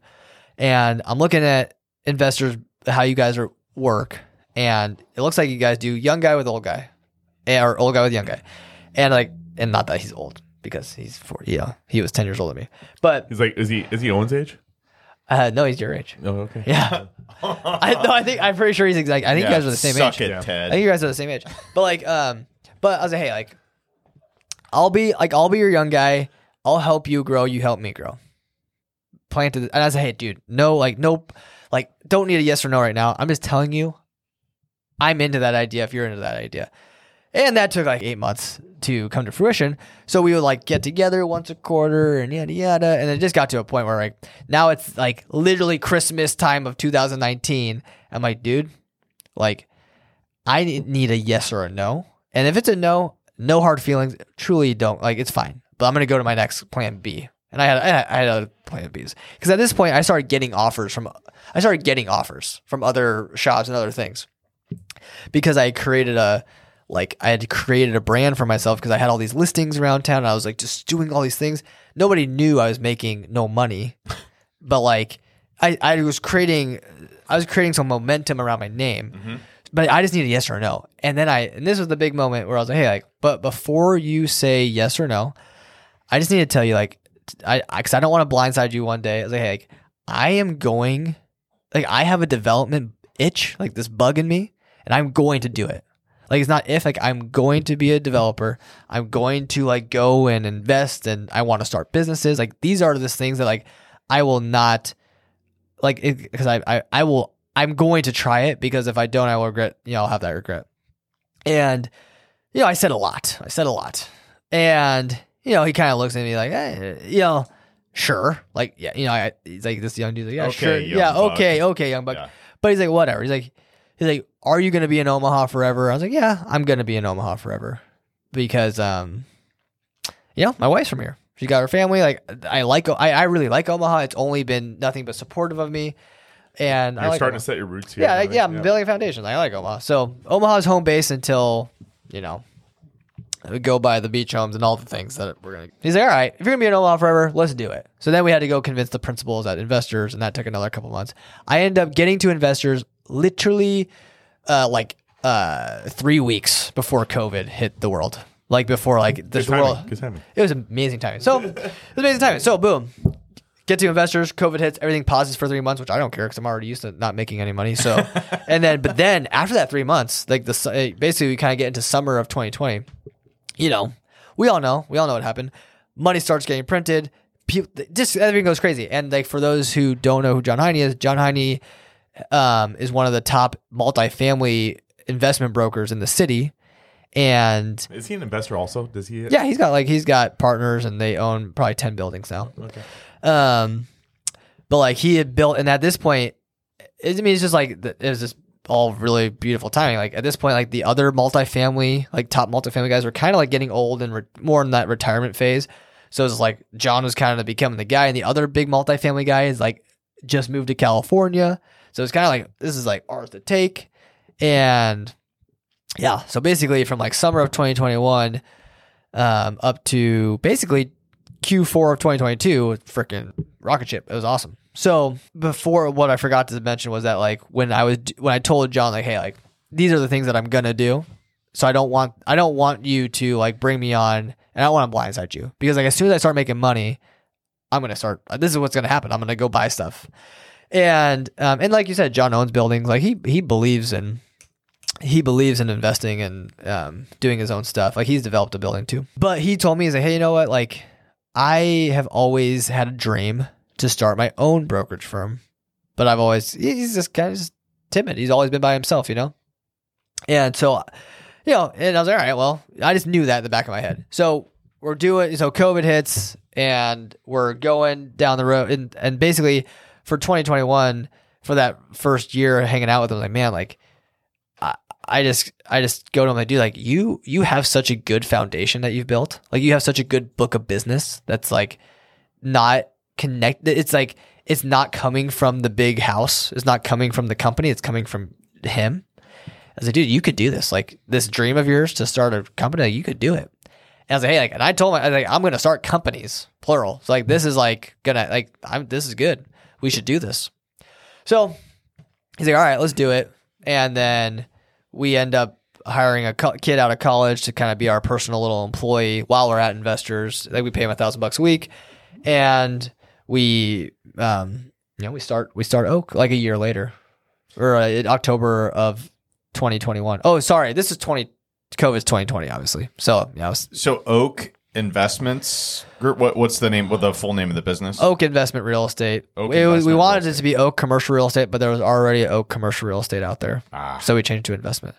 Speaker 1: and I'm looking at investors how you guys are work, and it looks like you guys do young guy with old guy, eh, or old guy with young guy, and like, and not that he's old because he's 40. Yeah, he was 10 years older than me, but
Speaker 2: He's like, is he is he Owen's age?
Speaker 1: uh, no, he's your age.
Speaker 2: Oh, okay.
Speaker 1: Yeah, I no, I think I'm pretty sure he's exact. I think you guys are the same
Speaker 4: suck
Speaker 1: age.
Speaker 4: it,
Speaker 2: Yeah.
Speaker 4: Ted.
Speaker 1: I think you guys are the same age. But like, um, but I was like, hey, like, I'll be like, I'll be your young guy. I'll help you grow. You help me grow. Planted, and I was like, hey, dude, no, like, nope, like, don't need a yes or no right now. I'm just telling you, I'm into that idea. If you're into that idea, and that took like eight months to come to fruition. So we would like get together once a quarter and yada yada, and it just got to a point where like now it's like literally Christmas time of 2019. I'm like, dude, like I need a yes or a no. And if it's a no, no hard feelings. Truly don't like it's fine. But I'm gonna go to my next plan B. and I had I had, other plan Bs because at this point I started getting offers from I started getting offers from other shops and other things because I created a like I had created a brand for myself because I had all these listings around town and I was like just doing all these things. Nobody knew I was making no money, but like I, I was creating I was creating some momentum around my name. Mm-hmm. But I just needed yes or no. And then I and this was the big moment where I was like, hey, like, but before you say yes or no, I just need to tell you, like, I because I, don't want to blindside you one day. I was like, hey, like, I am going, like, I have a development itch, like this bug in me, and I'm going to do it. Like, it's not if, like, I'm going to be a developer. I'm going to like go and invest, and I want to start businesses. Like, these are the things that like I will not like because I, I I will I'm going to try it because if I don't, I will regret. You know, I'll have that regret. And you know, I said a lot. I said a lot, and you know, he kind of looks at me like, eh, you know, sure, like yeah, you know, I, he's like this young dude's like, yeah,
Speaker 4: Okay,
Speaker 1: sure, yeah,
Speaker 4: buck.
Speaker 1: okay, okay, young buck.
Speaker 4: Yeah.
Speaker 1: But he's like, whatever. He's like, he's like, are you going to be in Omaha forever? I was like, yeah, I'm going to be in Omaha forever because, um, you know, my wife's from here. She got her family. Like, I like, I, I really like Omaha. It's only been nothing but supportive of me, and I
Speaker 2: You're
Speaker 1: like
Speaker 2: starting
Speaker 1: Omaha.
Speaker 2: to set your roots here.
Speaker 1: Yeah,
Speaker 2: right?
Speaker 1: yeah, I'm building a foundation. I like Omaha. So Omaha's home base until you know we go by the beach homes and all the things that we're gonna. He's like, all right, if you're gonna be in Omaha forever, let's do it. So then we had to go convince the principals at investors, and that took another couple months. I ended up getting to investors literally uh, like uh, three weeks before COVID hit the world. Like before, like this
Speaker 2: timing,
Speaker 1: world.
Speaker 2: good timing.
Speaker 1: It was amazing timing. So it was amazing timing. So boom, get to investors. COVID hits. Everything pauses for three months, which I don't care because I'm already used to not making any money. So, and then but then after that three months, like the eh, basically we kind of get into summer of 2020. You know, we all know. We all know what happened. Money starts getting printed. People, just everything goes crazy. And like for those who don't know who John Heine is, John Heine um, is one of the top multifamily investment brokers in the city. And
Speaker 2: Is he an investor also? Does he?
Speaker 1: yeah, he's got like he's got partners and they own probably ten buildings now.
Speaker 2: Okay.
Speaker 1: Um, but like he had built, and at this point, it, I mean, it's just like it was just all really beautiful timing. Like at this point, like the other multifamily, like top multifamily guys were kind of like getting old and re- more in that retirement phase. So it's like John was kind of becoming the guy, and the other big multifamily guy is like just moved to California. So it's kind of like this is like ours to take, and yeah. So basically, from like summer of 2021 um, up to basically Q4 of 2022, freaking rocket ship. It was awesome. So before, what I forgot to mention was that like when I was when I told John like, hey, like these are the things that I'm gonna do. So I don't want I don't want you to like bring me on, and I don't want to blindside you because like as soon as I start making money, I'm gonna start. This is what's gonna happen. I'm gonna go buy stuff, and um, and like you said, John owns buildings. Like he he believes in he believes in investing and um, doing his own stuff. Like he's developed a building too. But he told me, he's like, hey, you know what? Like I have always had a dream to start my own brokerage firm, but I've always he's just kind of just timid. He's always been by himself, you know. And so, you know, and I was like, all right, well, I just knew that in the back of my head. So we're doing. So COVID hits, and we're going down the road, and and basically for 2021, for that first year hanging out with him, like man, like I just I just go to him and I do like you you have such a good foundation that you've built. Like you have such a good book of business that's like not connected. It's like it's not coming from the big house. It's not coming from the company. It's coming from him. I was like, dude, you could do this. Like this dream of yours to start a company, like, you could do it. And I was like, hey, like, and I told him, I was like, I'm gonna start companies, plural. So like, this is like gonna like, I'm this is good. We should do this. So he's like, all right, let's do it. And then we end up hiring a co- kid out of college to kind of be our personal little employee while we're at investors. Like we pay him a thousand bucks a week, and we, um, you know, we start we start Oak like a year later, or uh, October of 2021. Oh, sorry, this is 20. COVID's 2020, obviously. So yeah, was
Speaker 4: So Oak Investments Group. What, what's the name? What the full name of the business?
Speaker 1: Oak Investment Real Estate.
Speaker 4: Oak
Speaker 1: It was- we
Speaker 4: Investment
Speaker 1: wanted
Speaker 4: Real
Speaker 1: it to be Oak Commercial Real Estate, but there was already Oak Commercial Real Estate out there,
Speaker 4: Ah.
Speaker 1: so we changed to investment.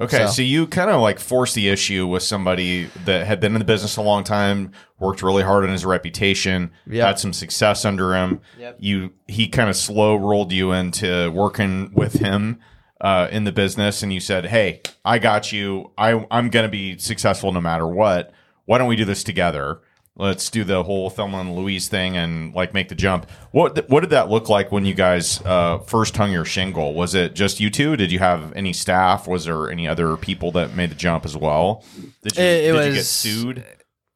Speaker 4: Okay,
Speaker 1: So-
Speaker 4: so, you kind of like forced the issue with somebody that had been in the business a long time, worked really hard on his reputation,
Speaker 1: Yep.
Speaker 4: had some success under him. You he kind of slow rolled you into working with him uh, in the business, and you said, "Hey, I got you. I I'm going to be successful no matter what. Why don't we do this together?" let's do the whole Thelma and Louise thing and like make the jump. What what did that look like when you guys uh, first hung your shingle? Was it just you two? Did you have any staff? Was there any other people that made the jump as well? Did you,
Speaker 1: It- it
Speaker 4: did you
Speaker 1: was-
Speaker 4: get sued?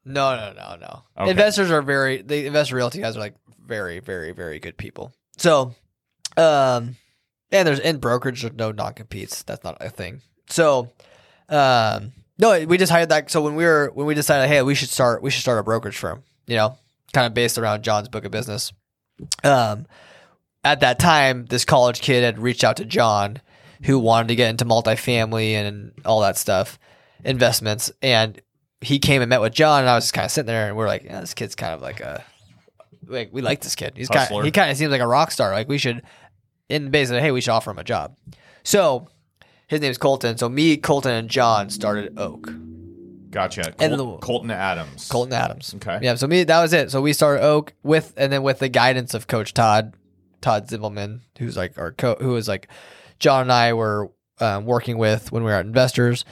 Speaker 1: No, no, no, no.
Speaker 4: Okay.
Speaker 1: Investors are very the investor realty guys are like very, very, very good people. So, um, and there's in brokerage there's no non competes. That's not a thing. So, um, no, we just hired that. So when we were when we decided, hey, we should start we should start a brokerage firm. You know, kind of based around John's book of business. Um, at that time, this college kid had reached out to John, who wanted to get into multifamily and all that stuff, investments, and he came and met with John, and I was just kind of sitting there, and we are like, yeah, this kid's kind of like a, like we like this kid. He's kind,
Speaker 4: Hustler.
Speaker 1: he kind of seems like a rock star. Like we should, in the basically, hey, we should offer him a job. So his name's Colton. So me, Colton, and John started Oak.
Speaker 4: Gotcha.
Speaker 1: And
Speaker 4: Col-
Speaker 1: the-
Speaker 4: Colton Adams.
Speaker 1: Colton Adams.
Speaker 4: Okay.
Speaker 1: Yeah. So me, that was it. So we started Oak with, and then with the guidance of Coach Todd, Todd Zibelman, who's like our co, who was like John and I were um, working with when we were at Investors,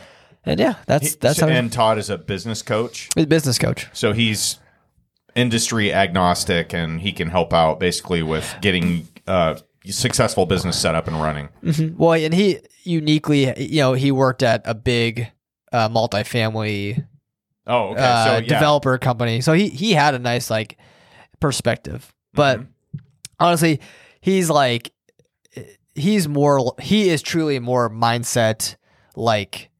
Speaker 1: and yeah, that's that's
Speaker 4: So-
Speaker 1: how
Speaker 4: and Todd is a business coach.
Speaker 1: he's a business coach.
Speaker 4: So he's industry agnostic and he can help out basically with getting uh, successful business set up and running.
Speaker 1: Well, and he uniquely, you know, he worked at a big uh, multifamily
Speaker 4: Oh, okay.
Speaker 1: uh,
Speaker 4: so yeah.
Speaker 1: developer company, so he he had a nice like perspective. But honestly, he's like he's more he is truly more mindset like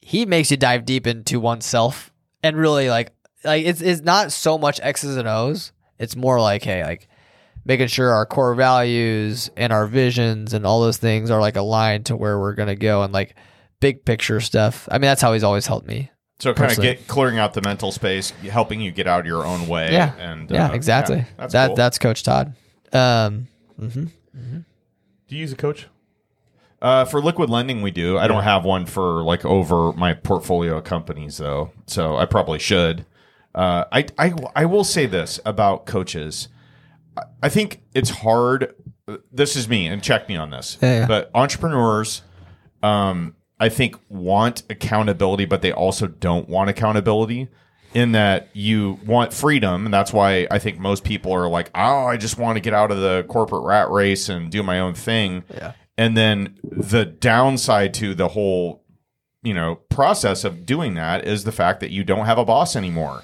Speaker 1: he makes you dive deep into oneself and really like like it's it's not so much X's and O's. It's more like hey like making sure our core values and our visions and all those things are like aligned to where we're gonna go and like big picture stuff. I mean that's how he's always helped me.
Speaker 4: So kind of get clearing out the mental space, helping you get out of your own way.
Speaker 1: Yeah.
Speaker 4: and
Speaker 1: yeah,
Speaker 4: uh,
Speaker 1: exactly.
Speaker 4: yeah, that's
Speaker 1: that
Speaker 4: cool.
Speaker 1: that's Coach Todd. Um, mhm.
Speaker 2: Do you use a coach?
Speaker 4: Uh, for liquid lending, we do. I don't have one for like over my portfolio of companies though, so I probably should. Uh, I, I I will say this about coaches. I- think it's hard. This is me, and check me on this.
Speaker 1: Yeah, yeah.
Speaker 4: But entrepreneurs, um, I think want accountability, but they also don't want accountability. In that you want freedom, and that's why I think most people are like, "Oh, I just want to get out of the corporate rat race and do my own thing."
Speaker 1: Yeah.
Speaker 4: And then the downside to the whole, you know, process of doing that is the fact that you don't have a boss anymore.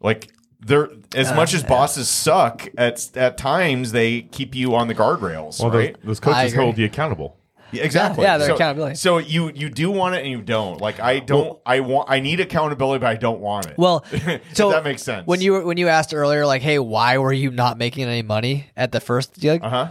Speaker 4: Like there, as much as bosses suck at at times, they keep you on the guardrails,
Speaker 2: Well,
Speaker 4: right?
Speaker 2: those, those coaches hold you accountable.
Speaker 4: Yeah, exactly.
Speaker 1: Yeah, they're
Speaker 4: so,
Speaker 1: accountability.
Speaker 4: So you you do want it and you don't. Like I don't. I want. I need accountability, but I don't want it.
Speaker 1: Well, so
Speaker 4: that makes sense.
Speaker 1: When you were- when you asked earlier, like, hey, why were you not making any money at the first? You're
Speaker 4: uh huh.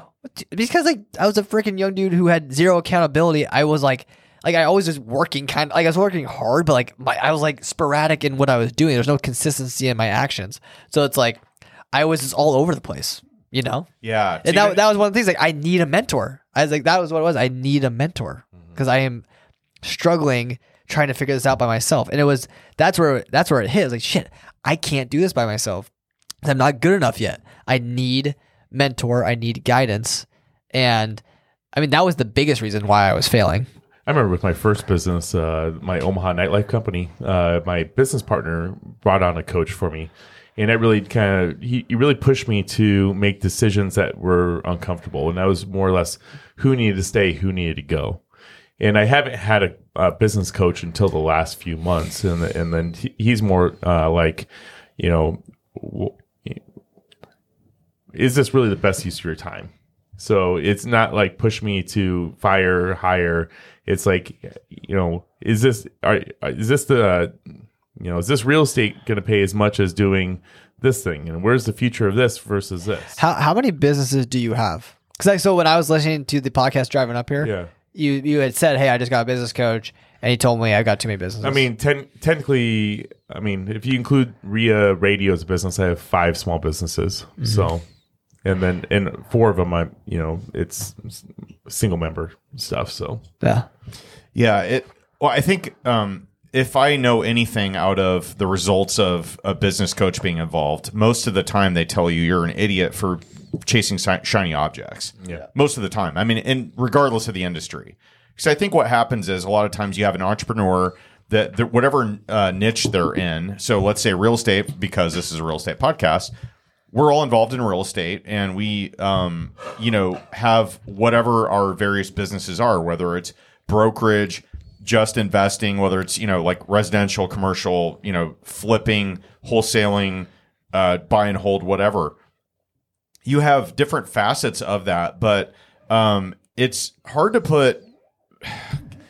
Speaker 1: because like I was a freaking young dude who had zero accountability. I was like, like I always was working kind of like I was working hard, but like my I was like sporadic in what I was doing. There's no consistency in my actions, so it's like I was just all over the place, you know.
Speaker 4: Yeah.
Speaker 1: And that, that was one of the things. Like, I need a mentor. I was like, that was what it was. I need a mentor
Speaker 4: Mm-hmm.
Speaker 1: because I am struggling trying to figure this out by myself. And it was that's where that's where it hit. It like, shit, I can't do this by myself. I'm not good enough yet. I need mentor. I need guidance. And I mean, that was the biggest reason why I was failing.
Speaker 2: I remember with my first business, uh, my Omaha nightlife company, uh, my business partner brought on a coach for me. And that really kind of, he, he really pushed me to make decisions that were uncomfortable. And that was more or less who needed to stay, who needed to go. And I haven't had a, a business coach until the last few months. And, and then he, he's more uh, like, you know, is this really the best use of your time? So it's not like push me to fire, hire. It's like, you know, is this are, is this the you know is this real estate going to pay as much as doing this thing? And where's the future of this versus this?
Speaker 1: How how many businesses do you have? Because like, so when I was listening to the podcast driving up here,
Speaker 2: Yeah.
Speaker 1: you you had said, hey, I just got a business coach, and he told me I got too many businesses.
Speaker 2: I mean, ten, technically, I mean, if you include REIA Radio as a business, I have five small businesses. Mm-hmm. So, and then and four of them, I you know, it's single member stuff. So,
Speaker 1: yeah.
Speaker 4: Yeah, it. Well, I think um, if I know anything out of the results of a business coach being involved, most of the time they tell you you're an idiot for chasing si- shiny objects.
Speaker 2: Yeah.
Speaker 4: most of the time. I mean, and regardless of the industry, because I think what happens is a lot of times you have an entrepreneur that that whatever uh, niche they're in. So let's say real estate, because this is a real estate podcast. We're all involved in real estate, and we, um, you know, have whatever our various businesses are, whether it's brokerage, just investing, whether it's you know like residential, commercial, you know, flipping, wholesaling, uh, buy and hold, whatever. You have different facets of that, but um, it's hard to put.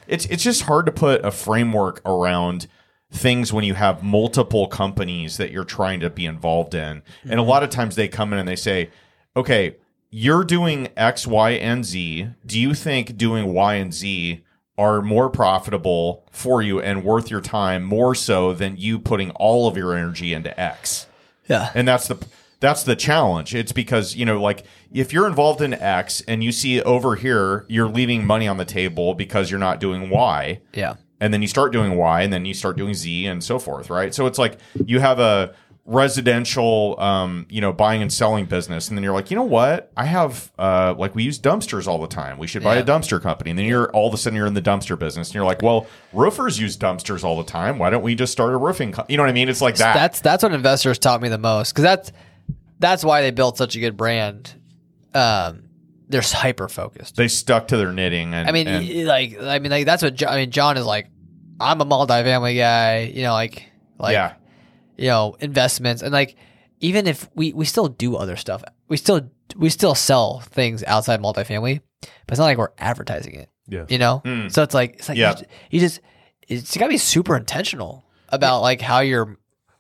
Speaker 4: It's it's just hard to put a framework around things when you have multiple companies that you're trying to be involved in, and a mm-hmm. lot of times they come in and they say, "Okay, you're doing X, Y, and Z. Do you think doing Y and Z are more profitable for you and worth your time more so than you putting all of your energy into X?
Speaker 1: Yeah.
Speaker 4: And that's the that's the challenge. It's because, you know, like if you're involved in X and you see over here you're leaving money on the table because you're not doing Y,
Speaker 1: Yeah.
Speaker 4: And then you start doing Y, and then you start doing Z, and so forth, right? So it's like you have a residential, um, you know, buying and selling business, and then you're like, you know what? I have, uh, like, we use dumpsters all the time. We should buy
Speaker 1: Yeah.
Speaker 4: a dumpster company, and then you're all of a sudden you're in the dumpster business, and you're like, well, roofers use dumpsters all the time. Why don't we just start a roofing? Co-? You know what I mean? It's like that.
Speaker 1: That's that's what investors taught me the most because that's that's why they built such a good brand. Um, they're hyper focused.
Speaker 4: they stuck to their knitting, and
Speaker 1: I mean,
Speaker 4: and-
Speaker 1: like I mean, like that's what John, I mean. John is like, I'm a multifamily guy. You know, like like
Speaker 4: yeah,
Speaker 1: you know investments and like even if we we still do other stuff, we still we still sell things outside multifamily, but it's not like we're advertising it.
Speaker 2: Yeah.
Speaker 1: You know,
Speaker 4: Mm.
Speaker 1: so it's like it's like
Speaker 4: Yeah.
Speaker 1: you, just, you just it's got to be super intentional about like how you're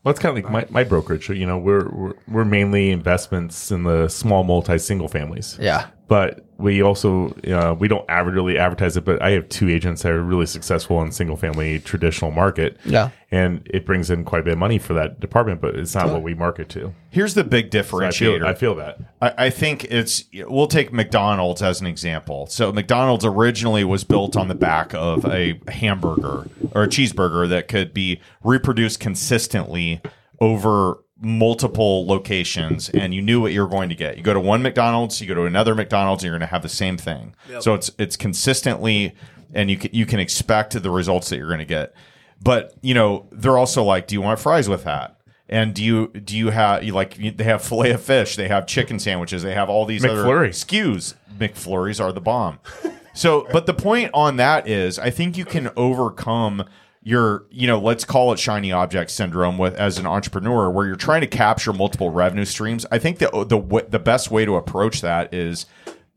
Speaker 2: Well, it's kind of like my, my brokerage. You know, we're, we're we're mainly investments in the small multi single families.
Speaker 1: yeah
Speaker 2: But we also uh, we don't aver- really advertise it. But I have two agents that are really successful in single family traditional market.
Speaker 1: Yeah.
Speaker 2: and it brings in quite a bit of money for that department. But it's not what we market to.
Speaker 4: here's the big
Speaker 2: So I
Speaker 4: differentiator.
Speaker 2: feel I feel that.
Speaker 4: I, I think it's we'll take McDonald's as an example. So McDonald's originally was built on the back of a hamburger or a cheeseburger that could be reproduced consistently over multiple locations and you knew what you were going to get. You go to one McDonald's, you go to another McDonald's, and you're going to have the same thing. So it's it's consistently and you can, you can expect the results that you're going to get. But, you know, they're also like, do you want fries with that? And do you do you have you like you- they have fillet of fish, they have chicken sandwiches, they have all these other
Speaker 2: McFlurry.
Speaker 4: SKUs. McFlurries are the bomb. So, but the point on that is, I think you can overcome your, you know, let's call it shiny object syndrome with as an entrepreneur, where you're trying to capture multiple revenue streams. I think the the w- the best way to approach that is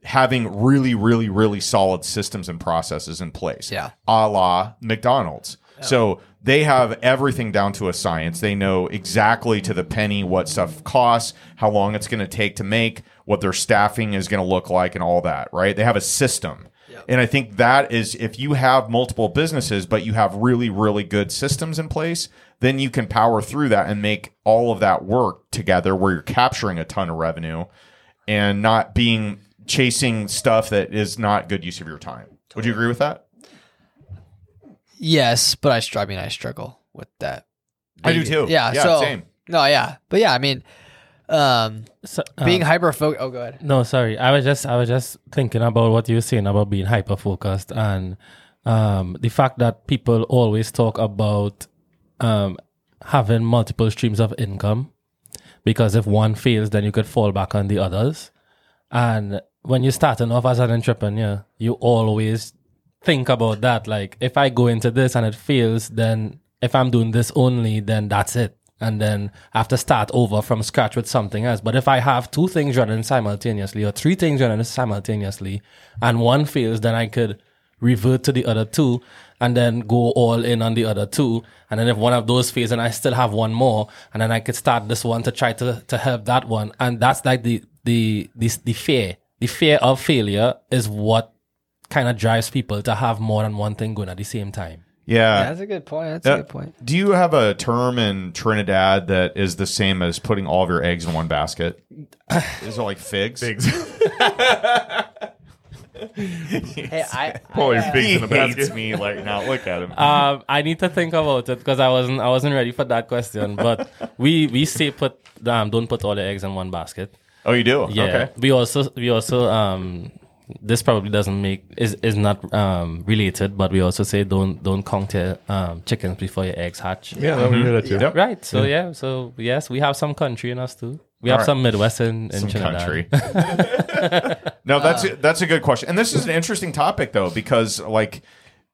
Speaker 4: having really, really, really solid systems and processes in place.
Speaker 1: Yeah.
Speaker 4: a la McDonald's. So they have everything down to a science. They know exactly to the penny what stuff costs, how long it's going to take to make, what their staffing is going to look like, and all that, right? They have a system. And I think that is if you have multiple businesses, but you have really, really good systems in place, then you can power through that and make all of that work together where you're capturing a ton of revenue and not being chasing stuff that is not good use of your time. Would you agree with that?
Speaker 1: yes, but I str- I mean I struggle with that.
Speaker 4: I do too.
Speaker 1: Yeah,
Speaker 4: Yeah,
Speaker 1: so
Speaker 4: same.
Speaker 1: no, yeah, but yeah, I mean, um,
Speaker 6: So,
Speaker 1: being
Speaker 6: um,
Speaker 1: hyper focused. Oh, go ahead.
Speaker 6: No, sorry. I was just I was just thinking about what you were saying about being hyper focused and um, the fact that people always talk about um, having multiple streams of income because if one fails, then you could fall back on the others. And when you're starting off as an entrepreneur, you always think about that. Like, if I go into this and it fails, then if I'm doing this only, then that's it. And then have to start over from scratch with something else. But if I have two things running simultaneously or three things running simultaneously and one fails, then I could revert to the other two and then go all in on the other two. And then if one of those fails and I still have one more, and then I could start this one to try to, to help that one. And that's like the, the, the, the fear. The fear of failure is what kind of drives people to have more than one thing going at the same time.
Speaker 4: Yeah.
Speaker 1: that's a good point. That's
Speaker 4: Uh,
Speaker 1: a good point.
Speaker 4: Do you have a term in Trinidad that is the same as putting all of your eggs in one basket? is it like figs?
Speaker 2: Figs.
Speaker 1: Hey, I,
Speaker 2: All your
Speaker 1: uh,
Speaker 2: figs
Speaker 4: He
Speaker 2: in the basket.
Speaker 4: hates
Speaker 2: basket.
Speaker 4: me like now. Look at him.
Speaker 6: Um, I need to think about it because I wasn't I wasn't ready for that question. But we we say put um don't put all the eggs in one basket.
Speaker 4: oh, you do?
Speaker 6: Yeah.
Speaker 4: Okay.
Speaker 6: We also we also um this probably doesn't make is is not um, related, but we also say don't don't count your um, chickens before your eggs hatch.
Speaker 2: Yeah, that we hear that too.
Speaker 4: Yep.
Speaker 6: Right. So yeah. So yes, we have some country in us too. We have
Speaker 4: All right.
Speaker 6: some Midwest in, in
Speaker 4: Some
Speaker 6: Trinidad.
Speaker 4: country. no, that's a, that's a good question, and this is an interesting topic though because like.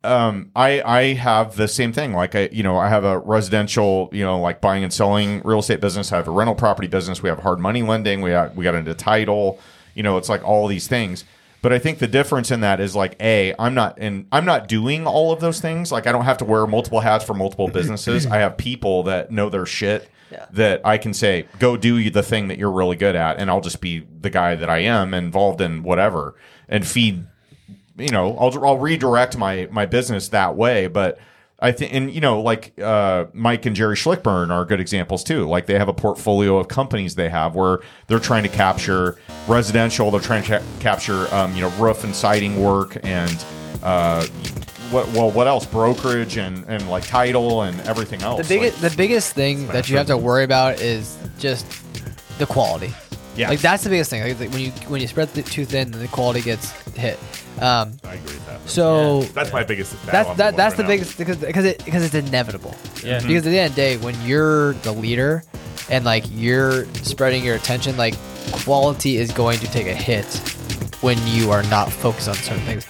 Speaker 4: Um, I I have the same thing. Like I, you know, I have a residential, you know, like buying and selling real estate business. I have a rental property business. We have hard money lending. We got we got into title. You know, it's like all these things. But I think the difference in that is like a I'm not and I'm not doing all of those things. Like I don't have to wear multiple hats for multiple businesses. I have people that know their shit that I can say go do the thing that you're really good at, and I'll just be the guy that I am involved in whatever and feed. You know, I'll I'll redirect my my business that way, but. I think, and you know, like uh, Mike and Jerry Schlickburn are good examples too. Like they have a portfolio of companies they have where they're trying to capture residential, they're trying to ca- capture, um, you know, roof and siding work, and uh, what well, what else? Brokerage and and like title and everything else.
Speaker 1: The biggest the biggest thing that you have to worry about is just the quality.
Speaker 4: Yeah.
Speaker 1: like that's the biggest thing. Like, when you when you spread it too thin, then the quality gets hit. Um,
Speaker 2: I agree with that.
Speaker 1: so
Speaker 2: That's my biggest.
Speaker 1: that's that, that's
Speaker 2: right
Speaker 1: the
Speaker 2: now.
Speaker 1: biggest because because it because it's inevitable.
Speaker 6: Yeah.
Speaker 1: Because at the end of the day, when you're the leader and like you're spreading your attention, like quality is going to take a hit when you are not focused on certain things.